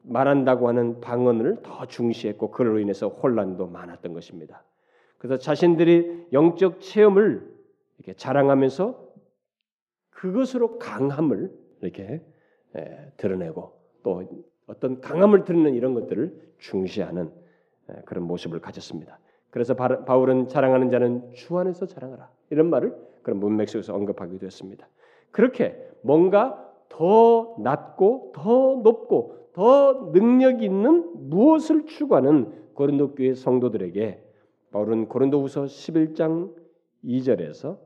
말한다고 하는 방언을 더 중시했고 그로 인해서 혼란도 많았던 것입니다. 그래서 자신들이 영적 체험을 이렇게 자랑하면서 그것으로 강함을 이렇게 예, 드러내고 또 어떤 강함을 드러내는 이런 것들을 중시하는 예, 그런 모습을 가졌습니다. 그래서 바울은 자랑하는 자는 주 안에서 자랑하라 이런 말을 그런 문맥 속에서 언급하기도 했습니다. 그렇게 뭔가 더 낮고 더 높고 더 능력 있는 무엇을 추구하는 고린도 교회 성도들에게 바울은 고린도후서 11장 2절에서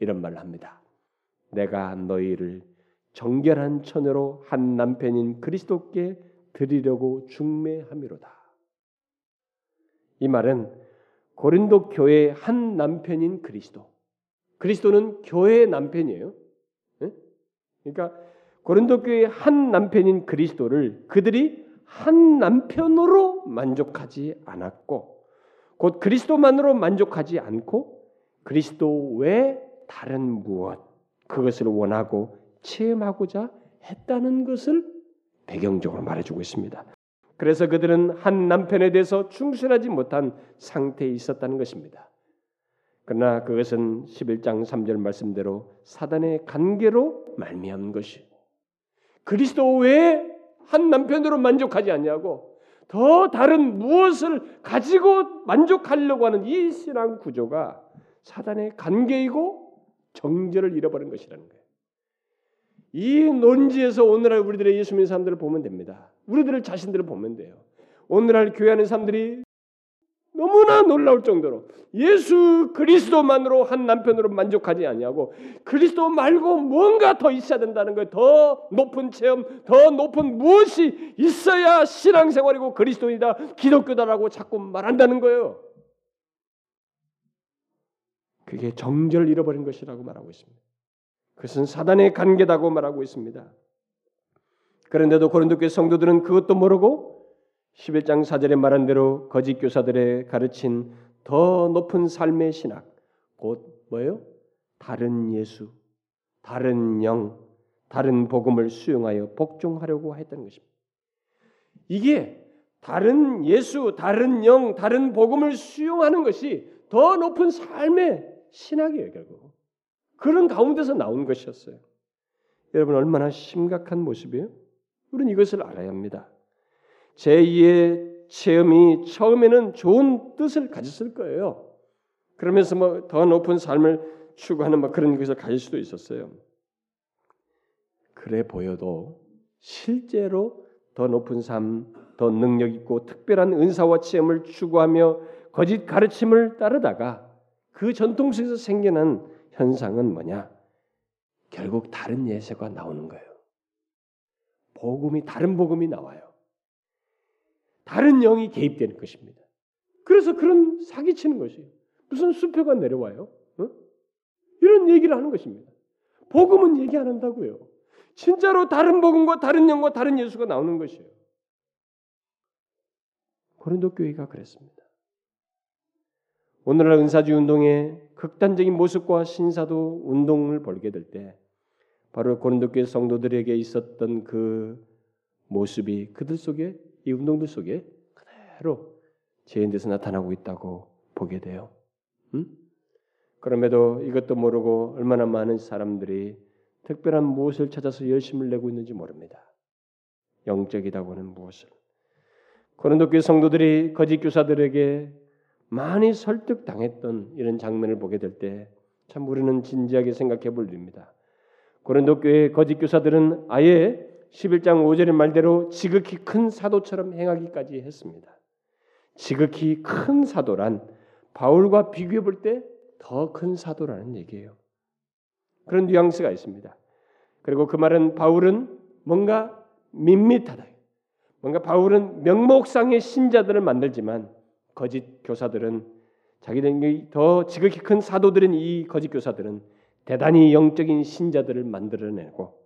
이런 말을 합니다. 내가 너희를 정결한 처녀로 한 남편인 그리스도께 드리려고 중매함이로다. 이 말은 고린도 교회의 한 남편인 그리스도. 그리스도는 교회의 남편이에요. 그러니까 고린도 교회의 한 남편인 그리스도를 그들이 한 남편으로 만족하지 않았고 곧 그리스도만으로 만족하지 않고 그리스도 외 다른 무엇 그것을 원하고 체험하고자 했다는 것을 배경적으로 말해주고 있습니다. 그래서 그들은 한 남편에 대해서 충실하지 못한 상태에 있었다는 것입니다. 그러나 그것은 11장 3절 말씀대로 사단의 관계로 말미암은 것이 그리스도 외에 한 남편으로 만족하지 않냐고 더 다른 무엇을 가지고 만족하려고 하는 이 신앙 구조가 사단의 관계이고 정절을 잃어버린 것이라는 거예요. 이 논지에서 오늘날 우리들의 예수 믿는 사람들을 보면 됩니다. 우리들을 자신들을 보면 돼요. 오늘날 교회하는 사람들이 너무나 놀라울 정도로 예수 그리스도만으로 한 남편으로 만족하지 아니하고 그리스도 말고 뭔가 더 있어야 된다는 거예요. 더 높은 체험, 더 높은 무엇이 있어야 신앙생활이고 그리스도이다, 기독교다라고 자꾸 말한다는 거예요. 그게 정절 잃어버린 것이라고 말하고 있습니다. 그것은 사단의 관계다고 말하고 있습니다. 그런데도 고린도 교회 성도들은 그것도 모르고 11장 4절에 말한 대로 거짓 교사들의 가르친 더 높은 삶의 신학 곧 뭐예요? 다른 예수, 다른 영, 다른 복음을 수용하여 복종하려고 했다는 것입니다. 이게 다른 예수, 다른 영, 다른 복음을 수용하는 것이 더 높은 삶의 신학이에요, 결국. 그런 가운데서 나온 것이었어요. 여러분 얼마나 심각한 모습이에요? 우리는 이것을 알아야 합니다. 제2의 체험이 처음에는 좋은 뜻을 가졌을 거예요. 그러면서 뭐 더 높은 삶을 추구하는 뭐 그런 것을 가질 수도 있었어요. 그래 보여도 실제로 더 높은 삶, 더 능력 있고 특별한 은사와 체험을 추구하며 거짓 가르침을 따르다가 그 전통 속에서 생겨난 현상은 뭐냐? 결국 다른 예세가 나오는 거예요. 복음이 다른 복음이 나와요. 다른 영이 개입되는 것입니다. 그래서 그런 사기치는 것이에요. 무슨 수표가 내려와요? 어? 이런 얘기를 하는 것입니다. 복음은 얘기 안 한다고요. 진짜로 다른 복음과 다른 영과 다른 예수가 나오는 것이에요. 고린도 교회가 그랬습니다. 오늘날 은사주 운동의 극단적인 모습과 신사도 운동을 벌게 될 때 바로 고린도 교회 성도들에게 있었던 그 모습이 그들 속에 이 운동들 속에 그대로 죄인돼서 나타나고 있다고 보게 돼요. 음? 그럼에도 이것도 모르고 얼마나 많은 사람들이 특별한 무엇을 찾아서 열심을 내고 있는지 모릅니다. 영적이다고 하는 무엇을. 고린도 교회 성도들이 거짓 교사들에게 많이 설득당했던 이런 장면을 보게 될 때 참 우리는 진지하게 생각해 볼 일입니다. 고린도 교회 거짓 교사들은 아예 11장 5절의 말대로 지극히 큰 사도처럼 행하기까지 했습니다. 지극히 큰 사도란 바울과 비교해 볼 때 더 큰 사도라는 얘기예요. 그런 뉘앙스가 있습니다. 그리고 그 말은 바울은 뭔가 밋밋하다. 뭔가 바울은 명목상의 신자들을 만들지만 거짓 교사들은 자기들이 더 지극히 큰 사도들인 이 거짓 교사들은 대단히 영적인 신자들을 만들어내고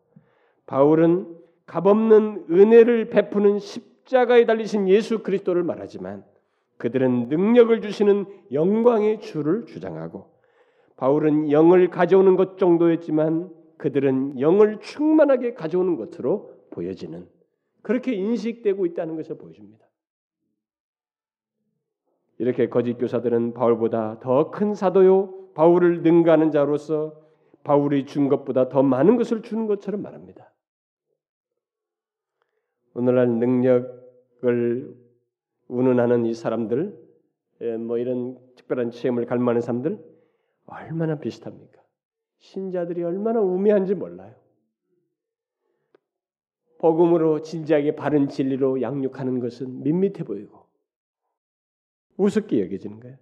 바울은 값없는 은혜를 베푸는 십자가에 달리신 예수 그리스도를 말하지만 그들은 능력을 주시는 영광의 주를 주장하고 바울은 영을 가져오는 것 정도였지만 그들은 영을 충만하게 가져오는 것으로 보여지는 그렇게 인식되고 있다는 것을 보여줍니다. 이렇게 거짓 교사들은 바울보다 더 큰 사도요 바울을 능가하는 자로서 바울이 준 것보다 더 많은 것을 주는 것처럼 말합니다. 오늘날 능력을 운운하는 이 사람들, 예, 뭐 이런 특별한 체험을 갈망하는 사람들 얼마나 비슷합니까? 신자들이 얼마나 우매한지 몰라요. 복음으로 진지하게 바른 진리로 양육하는 것은 밋밋해 보이고 우습게 여겨지는 거예요.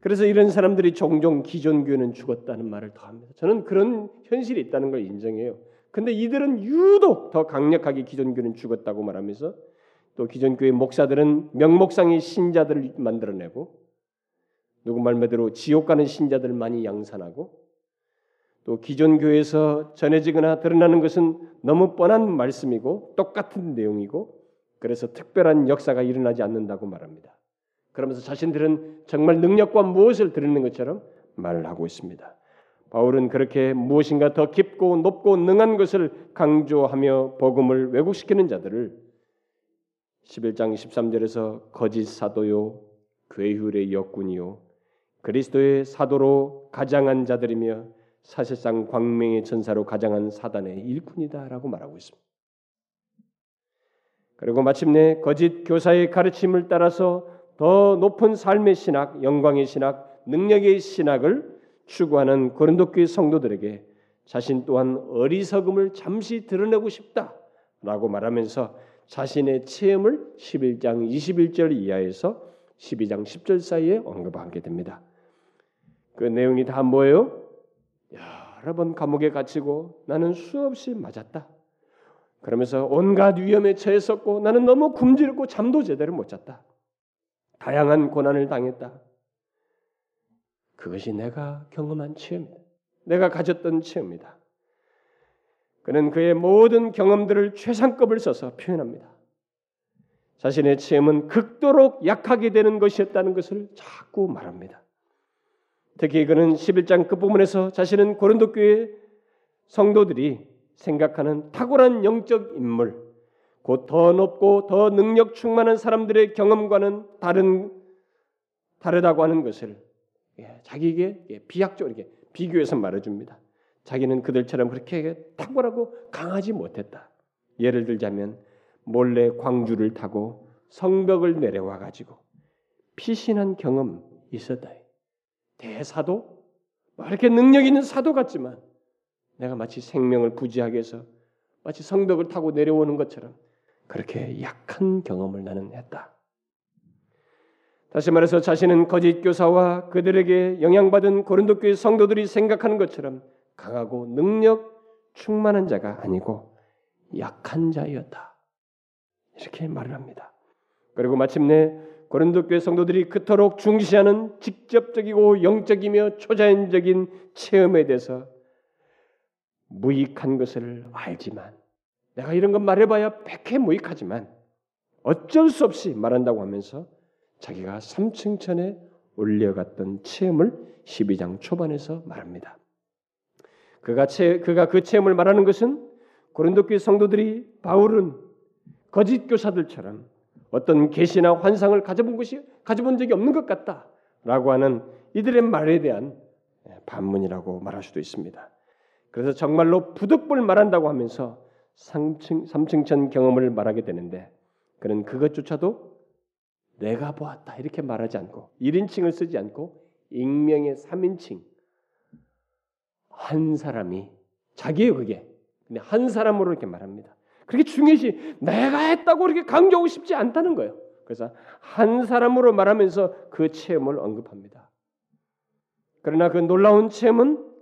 그래서 이런 사람들이 종종 기존 교회는 죽었다는 말을 더 합니다. 저는 그런 현실이 있다는 걸 인정해요. 근데 이들은 유독 더 강력하게 기존 교회는 죽었다고 말하면서 또 기존 교회 목사들은 명목상의 신자들을 만들어내고 누구 말대로 지옥 가는 신자들을 많이 양산하고 또 기존 교회에서 전해지거나 드러나는 것은 너무 뻔한 말씀이고 똑같은 내용이고 그래서 특별한 역사가 일어나지 않는다고 말합니다. 그러면서 자신들은 정말 능력과 무엇을 드리는 것처럼 말을 하고 있습니다. 바울은 그렇게 무엇인가 더 깊고 높고 능한 것을 강조하며 복음을 왜곡시키는 자들을 11장 23절에서 거짓 사도요 괴휼의 역군이요 그리스도의 사도로 가장한 자들이며 사실상 광명의 천사로 가장한 사단의 일꾼이다라고 말하고 있습니다. 그리고 마침내 거짓 교사의 가르침을 따라서 더 높은 삶의 신학, 영광의 신학, 능력의 신학을 추구하는 고린도 교회 성도들에게 자신 또한 어리석음을 잠시 드러내고 싶다라고 말하면서 자신의 체험을 11장 21절 이하에서 12장 10절 사이에 언급하게 됩니다. 그 내용이 다 뭐예요? 여러 번 감옥에 갇히고 나는 수없이 맞았다. 그러면서 온갖 위험에 처했었고 나는 너무 굶주렸고 잠도 제대로 못 잤다. 다양한 고난을 당했다. 그것이 내가 경험한 체험이다. 내가 가졌던 체험이다. 그는 그의 모든 경험들을 최상급을 써서 표현합니다. 자신의 체험은 극도록 약하게 되는 것이었다는 것을 자꾸 말합니다. 특히 그는 11장 끝부분에서 자신은 고린도 교회 성도들이 생각하는 탁월한 영적 인물, 곧 더 높고 더 능력 충만한 사람들의 경험과는 다른 다르다고 하는 것을 예, 자기에게 예, 비약적으로 이렇게 비교해서 말해줍니다. 자기는 그들처럼 그렇게 탁월하고 강하지 못했다. 예를 들자면 몰래 광주를 타고 성벽을 내려와 가지고 피신한 경험 있었다. 대사도 뭐 이렇게 능력 있는 사도 같지만 내가 마치 생명을 부지하게 해서 마치 성벽을 타고 내려오는 것처럼 그렇게 약한 경험을 나는 했다. 다시 말해서 자신은 거짓 교사와 그들에게 영향받은 고린도 교회 성도들이 생각하는 것처럼 강하고 능력 충만한 자가 아니고 약한 자였다. 이렇게 말을 합니다. 그리고 마침내 고린도 교회 성도들이 그토록 중시하는 직접적이고 영적이며 초자연적인 체험에 대해서 무익한 것을 알지만 내가 이런 것 말해봐야 백해 무익하지만 어쩔 수 없이 말한다고 하면서 자기가 삼층천에 올려갔던 체험을 12장 초반에서 말합니다. 그가, 체, 그가 그 체험을 말하는 것은 고린도 교회 성도들이 바울은 거짓 교사들처럼 어떤 계시나 환상을 가져본 것이 가져본 적이 없는 것 같다라고 하는 이들의 말에 대한 반문이라고 말할 수도 있습니다. 그래서 정말로 부득불 말한다고 하면서 삼층, 삼층천 경험을 말하게 되는데 그는 그것조차도 내가 보았다 이렇게 말하지 않고 1인칭을 쓰지 않고 익명의 3인칭 한 사람이 자기예요 그게 근데 한 사람으로 이렇게 말합니다. 그렇게 중요시 내가 했다고 이렇게 강조하고 싶지 않다는 거예요. 그래서 한 사람으로 말하면서 그 체험을 언급합니다. 그러나 그 놀라운 체험은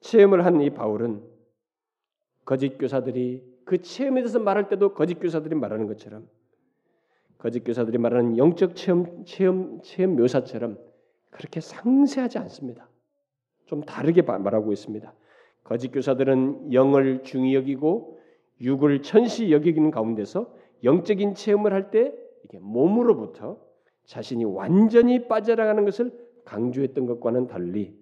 체험을 한 이 바울은 거짓 교사들이 그 체험에 대해서 말할 때도 거짓 교사들이 말하는 것처럼 거짓 교사들이 말하는 영적 체험 체험 체험 묘사처럼 그렇게 상세하지 않습니다. 좀 다르게 말하고 있습니다. 거짓 교사들은 영을 중히 여기고 육을 천시 여기는 가운데서 영적인 체험을 할 때 이게 몸으로부터 자신이 완전히 빠져나가는 것을 강조했던 것과는 달리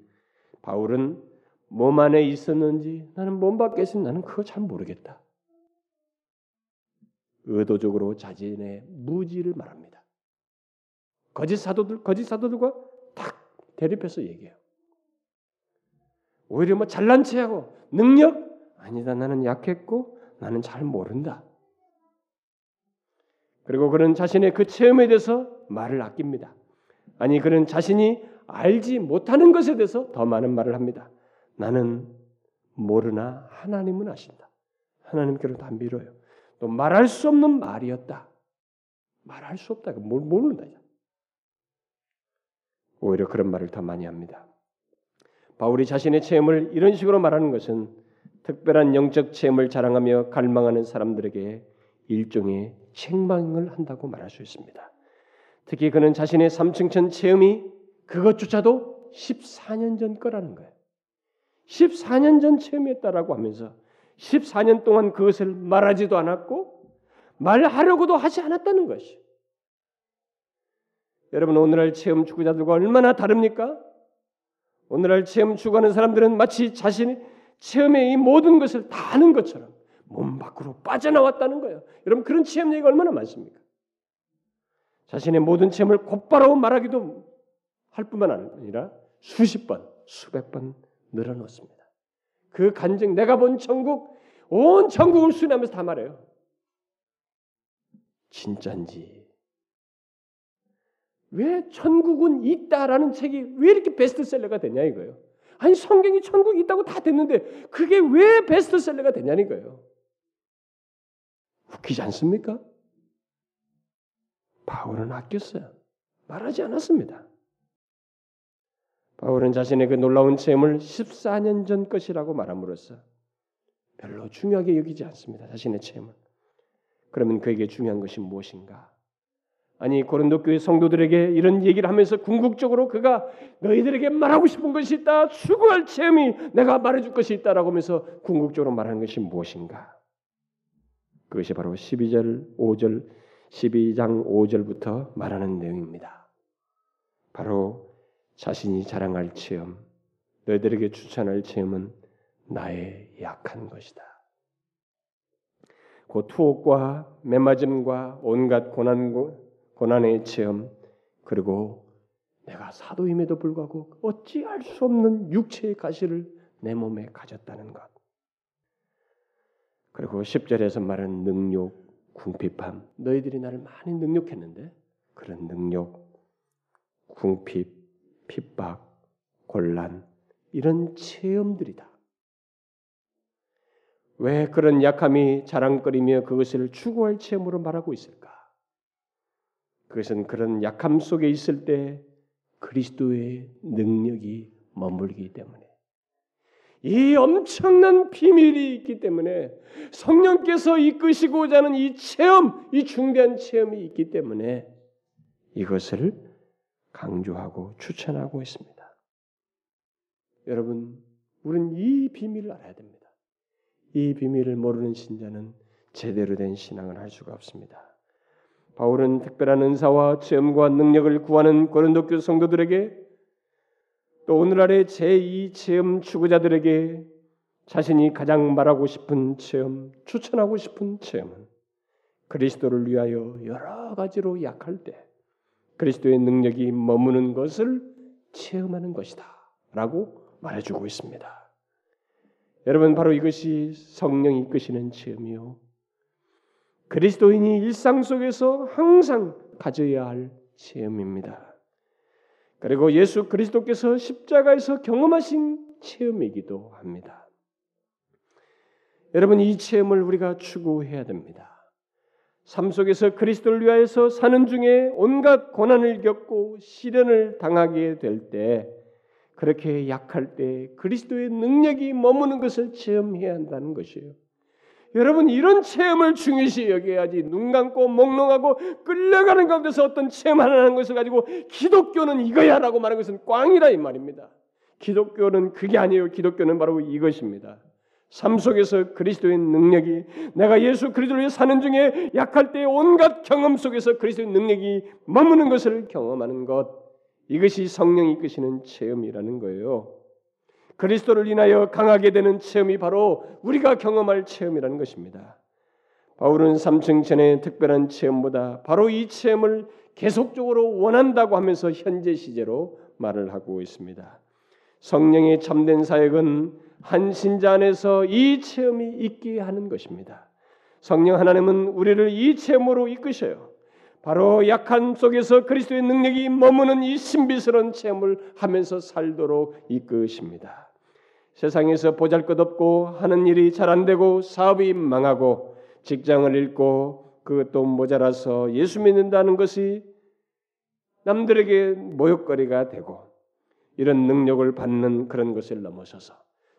바울은 몸 안에 있었는지 나는 몸 밖에 있었는지 나는 그거 잘 모르겠다. 의도적으로 자신의 무지를 말합니다. 거짓 사도들 거짓 사도들과 딱 대립해서 얘기해요. 오히려 뭐 잘난 체하고 능력 아니다 나는 약했고 나는 잘 모른다. 그리고 그는 자신의 그 체험에 대해서 말을 아낍니다. 아니 그는 자신이 알지 못하는 것에 대해서 더 많은 말을 합니다. 나는 모르나 하나님은 아신다. 하나님께로 다 밀어요. 또 말할 수 없는 말이었다. 말할 수 없다. 뭘 모른다. 오히려 그런 말을 더 많이 합니다. 바울이 자신의 체험을 이런 식으로 말하는 것은 특별한 영적 체험을 자랑하며 갈망하는 사람들에게 일종의 책망을 한다고 말할 수 있습니다. 특히 그는 자신의 삼층천 체험이 그것조차도 14년 전 거라는 거예요. 14년 전 체험했다라고 하면서 14년 동안 그것을 말하지도 않았고 말하려고도 하지 않았다는 것이. 여러분 오늘날 체험 추구자들과 얼마나 다릅니까? 오늘날 체험 추구하는 사람들은 마치 자신이 체험의 이 모든 것을 다 아는 것처럼 몸 밖으로 빠져나왔다는 거예요. 여러분 그런 체험 얘기가 얼마나 많습니까? 자신의 모든 체험을 곧바로 말하기도 할 뿐만 아니라 수십 번, 수백 번 늘어놓습니다. 그 간증, 내가 본 천국, 온 천국을 순하면서 다 말해요. 진짠지. 왜 천국은 있다라는 책이 왜 이렇게 베스트셀러가 되냐 이거예요. 아니 성경이 천국이 있다고 다 됐는데 그게 왜 베스트셀러가 되냐는 거예요. 웃기지 않습니까? 바울은 아꼈어요. 말하지 않았습니다. 바울은 자신의 그 놀라운 체험을 14년 전 것이라고 말함으로써 별로 중요하게 여기지 않습니다. 자신의 체험을. 그러면 그에게 중요한 것이 무엇인가? 아니 고린도 교회 성도들에게 이런 얘기를 하면서 궁극적으로 그가 너희들에게 말하고 싶은 것이 있다. 추구할 체험이 내가 말해줄 것이 있다라고 하면서 궁극적으로 말하는 것이 무엇인가? 그것이 바로 12절, 5절, 12장 5절부터 말하는 내용입니다. 바로 자신이 자랑할 체험, 너희들에게 추천할 체험은 나의 약한 것이다. 그 투옥과 매맞음과 온갖 고난, 고난의 체험, 그리고 내가 사도임에도 불구하고 어찌할 수 없는 육체의 가시를 내 몸에 가졌다는 것. 그리고 10절에서 말하는 능욕, 궁핍함. 너희들이 나를 많이 능욕했는데 그런 능욕, 궁핍, 핍박, 곤란 이런 체험들이다. 왜 그런 약함이 자랑거리며 그것을 추구할 체험으로 말하고 있을까? 그것은 그런 약함 속에 있을 때 그리스도의 능력이 머물기 때문에 이 엄청난 비밀이 있기 때문에 성령께서 이끄시고자 하는 이 체험, 이 중대한 체험이 있기 때문에 이것을 강조하고 추천하고 있습니다. 여러분, 우리는 이 비밀을 알아야 됩니다. 이 비밀을 모르는 신자는 제대로 된 신앙을 할 수가 없습니다. 바울은 특별한 은사와 체험과 능력을 구하는 고린도 교 성도들에게 또 오늘날의 제2 체험 추구자들에게 자신이 가장 말하고 싶은 체험, 추천하고 싶은 체험은 그리스도를 위하여 여러 가지로 약할 때 그리스도의 능력이 머무는 것을 체험하는 것이다. 라고 말해주고 있습니다. 여러분, 바로 이것이 성령이 이끄시는 체험이요. 그리스도인이 일상 속에서 항상 가져야 할 체험입니다. 그리고 예수 그리스도께서 십자가에서 경험하신 체험이기도 합니다. 여러분 이 체험을 우리가 추구해야 됩니다. 삶 속에서 그리스도를 위하여서 사는 중에 온갖 고난을 겪고 시련을 당하게 될 때 그렇게 약할 때 그리스도의 능력이 머무는 것을 체험해야 한다는 것이에요. 여러분 이런 체험을 중요시 여겨야지 눈 감고 몽롱하고 끌려가는 가운데서 어떤 체험 하는 것을 가지고 기독교는 이거야라고 말하는 것은 꽝이라 이 말입니다. 기독교는 그게 아니에요. 기독교는 바로 이것입니다. 삶 속에서 그리스도의 능력이 내가 예수 그리스도를 위해 사는 중에 약할 때 온갖 경험 속에서 그리스도의 능력이 머무는 것을 경험하는 것 이것이 성령이 이끄시는 체험이라는 거예요. 그리스도를 인하여 강하게 되는 체험이 바로 우리가 경험할 체험이라는 것입니다. 바울은 삼층 전의 특별한 체험보다 바로 이 체험을 계속적으로 원한다고 하면서 현재 시제로 말을 하고 있습니다. 성령의 참된 사역은 한 신자 안에서 이 체험이 있게 하는 것입니다. 성령 하나님은 우리를 이 체험으로 이끄셔요. 바로 약한 속에서 그리스도의 능력이 머무는 이 신비스러운 체험을 하면서 살도록 이끄십니다. 세상에서 보잘것없고 하는 일이 잘 안 되고 사업이 망하고 직장을 잃고 그것도 모자라서 예수 믿는다는 것이 남들에게 모욕거리가 되고 이런 능력을 받는 그런 것을 넘어서서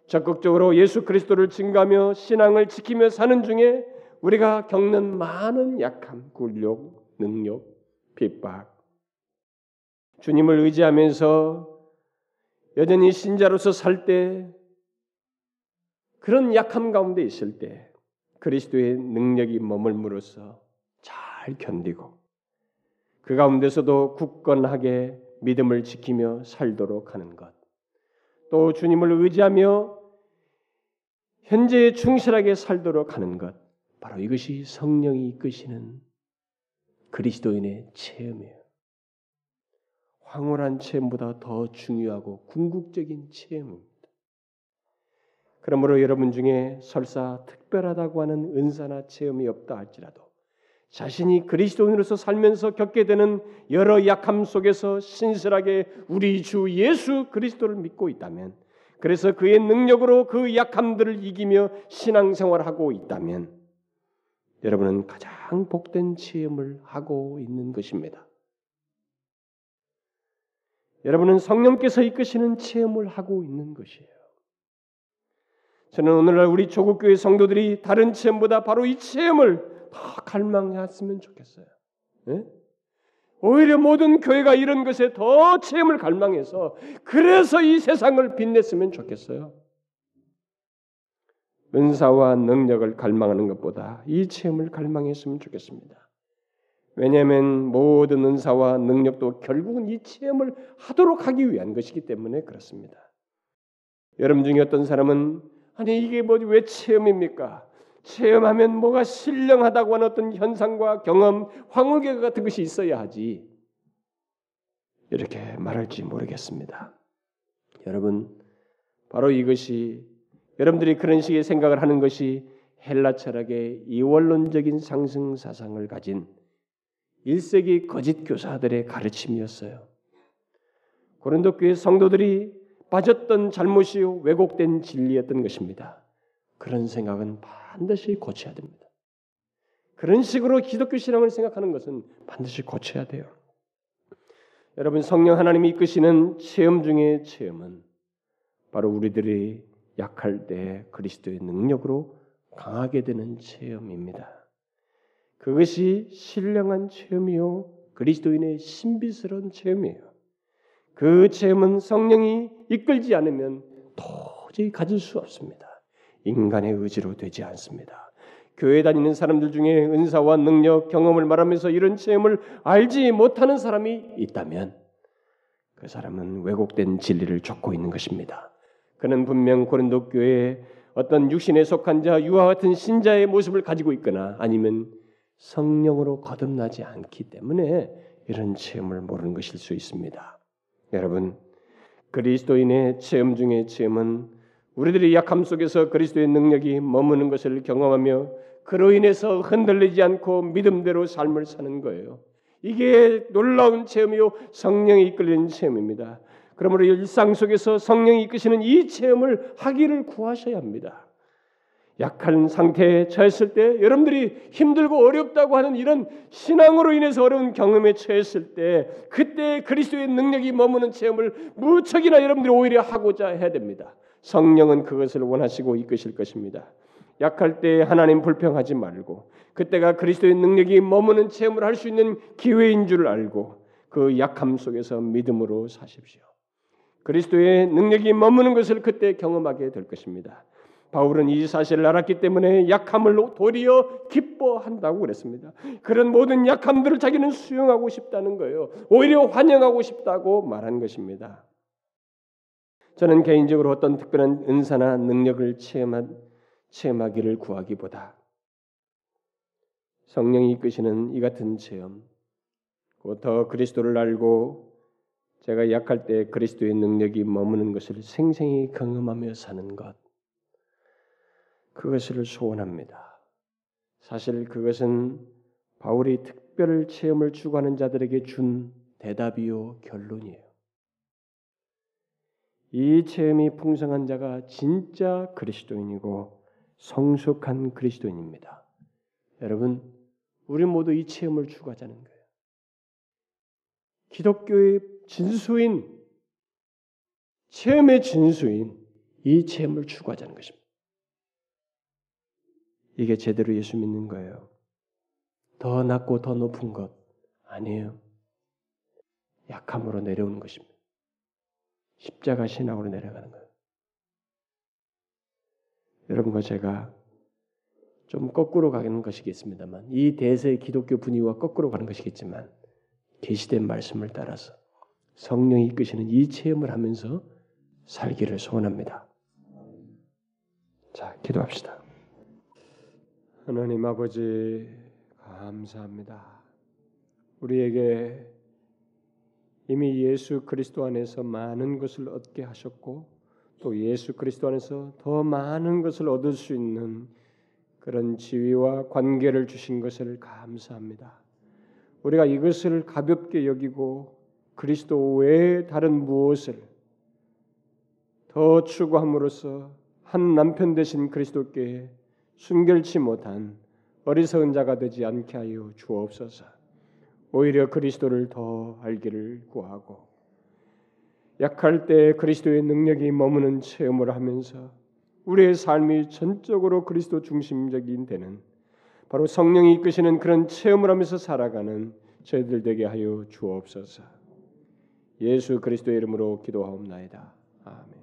적극적으로 예수 그리스도를 증가하며 신앙을 지키며 사는 중에 우리가 겪는 많은 약함, 굴욕, 능력, 핍박, 주님을 의지하면서 여전히 신자로서 살 때 그런 약함 가운데 있을 때 그리스도의 능력이 머물므로써 잘 견디고 그 가운데서도 굳건하게 믿음을 지키며 살도록 하는 것. 또 주님을 의지하며 현재에 충실하게 살도록 하는 것. 바로 이것이 성령이 이끄시는 그리스도인의 체험이에요. 황홀한 체험보다 더 중요하고 궁극적인 체험입니다. 그러므로 여러분 중에 설사 특별하다고 하는 은사나 체험이 없다 할지라도 자신이 그리스도인으로서 살면서 겪게 되는 여러 약함 속에서 신실하게 우리 주 예수 그리스도를 믿고 있다면 그래서 그의 능력으로 그 약함들을 이기며 신앙생활하고 있다면 여러분은 가장 복된 체험을 하고 있는 것입니다. 여러분은 성령께서 이끄시는 체험을 하고 있는 것이에요. 저는 오늘날 우리 조국 교회 성도들이 다른 체험보다 바로 이 체험을 더 갈망했으면 좋겠어요. 네? 오히려 모든 교회가 이런 것에 더 체험을 갈망해서 그래서 이 세상을 빛냈으면 좋겠어요. 은사와 능력을 갈망하는 것보다 이 체험을 갈망했으면 좋겠습니다. 왜냐하면 모든 은사와 능력도 결국은 이 체험을 하도록 하기 위한 것이기 때문에 그렇습니다. 여러분 중에 어떤 사람은 아니 이게 뭐왜 체험입니까? 체험하면 뭐가 신령하다고 하는 어떤 현상과 경험, 황홀계 같은 것이 있어야 하지. 이렇게 말할지 모르겠습니다. 여러분, 바로 이것이 여러분들이 그런 식의 생각을 하는 것이 헬라 철학의 이원론적인 상승 사상을 가진 1세기 거짓 교사들의 가르침이었어요. 고린도 교회 성도들이 빠졌던 잘못이 왜곡된 진리였던 것입니다. 그런 생각은 반드시 고쳐야 됩니다. 그런 식으로 기독교 신앙을 생각하는 것은 반드시 고쳐야 돼요. 여러분 성령 하나님이 이끄시는 체험 중의 체험은 바로 우리들이 약할 때 그리스도의 능력으로 강하게 되는 체험입니다. 그것이 신령한 체험이요 그리스도인의 신비스러운 체험이에요. 그 체험은 성령이 이끌지 않으면 도저히 가질 수 없습니다. 인간의 의지로 되지 않습니다. 교회 다니는 사람들 중에 은사와 능력, 경험을 말하면서 이런 체험을 알지 못하는 사람이 있다면 그 사람은 왜곡된 진리를 쫓고 있는 것입니다. 그는 분명 고린도 교회에 어떤 육신에 속한 자, 유아 같은 신자의 모습을 가지고 있거나 아니면 성령으로 거듭나지 않기 때문에 이런 체험을 모르는 것일 수 있습니다. 여러분, 그리스도인의 체험 중의 체험은 우리들이 약함 속에서 그리스도의 능력이 머무는 것을 경험하며 그로 인해서 흔들리지 않고 믿음대로 삶을 사는 거예요. 이게 놀라운 체험이요 성령이 이끌리는 체험입니다. 그러므로 일상 속에서 성령이 이끄시는 이 체험을 하기를 구하셔야 합니다. 약한 상태에 처했을 때 여러분들이 힘들고 어렵다고 하는 이런 신앙으로 인해서 어려운 경험에 처했을 때 그때 그리스도의 능력이 머무는 체험을 무척이나 여러분들이 오히려 하고자 해야 됩니다. 성령은 그것을 원하시고 이끄실 것입니다. 약할 때 하나님 불평하지 말고 그때가 그리스도의 능력이 머무는 체험을 할 수 있는 기회인 줄 알고 그 약함 속에서 믿음으로 사십시오. 그리스도의 능력이 머무는 것을 그때 경험하게 될 것입니다. 바울은 이 사실을 알았기 때문에 약함을 도리어 기뻐한다고 그랬습니다. 그런 모든 약함들을 자기는 수용하고 싶다는 거예요. 오히려 환영하고 싶다고 말한 것입니다. 저는 개인적으로 어떤 특별한 은사나 능력을 체험한, 체험하기를 구하기보다 성령이 이끄시는 이 같은 체험, 더 그리스도를 알고 제가 약할 때 그리스도의 능력이 머무는 것을 생생히 경험하며 사는 것, 그것을 소원합니다. 사실 그것은 바울이 특별 체험을 추구하는 자들에게 준 대답이요 결론이에요. 이 체험이 풍성한 자가 진짜 그리스도인이고 성숙한 그리스도인입니다. 여러분, 우리 모두 이 체험을 추구하자는 거예요. 기독교의 진수인 체험의 진수인 이 체험을 추구하자는 것입니다. 이게 제대로 예수 믿는 거예요. 더 낮고 더 높은 것 아니에요. 약함으로 내려오는 것입니다. 십자가 신앙으로 내려가는 거예요. 여러분과 제가 좀 거꾸로 가는 것이겠습니다만 이 대세의 기독교 분위기와 거꾸로 가는 것이겠지만 계시된 말씀을 따라서 성령이 이끄시는 이 체험을 하면서 살기를 소원합니다. 자, 기도합시다. 하나님 아버지 감사합니다. 우리에게 이미 예수 그리스도 안에서 많은 것을 얻게 하셨고 또 예수 그리스도 안에서 더 많은 것을 얻을 수 있는 그런 지위와 관계를 주신 것을 감사합니다. 우리가 이것을 가볍게 여기고 그리스도 외에 다른 무엇을 더 추구함으로써 한 남편 되신 그리스도께 순결치 못한 어리석은 자가 되지 않게 하여 주옵소서. 오히려 그리스도를 더 알기를 구하고 약할 때 그리스도의 능력이 머무는 체험을 하면서 우리의 삶이 전적으로 그리스도 중심적인 되는 바로 성령이 이끄시는 그런 체험을 하면서 살아가는 저희들 되게 하여 주옵소서. 예수 그리스도의 이름으로 기도하옵나이다. 아멘.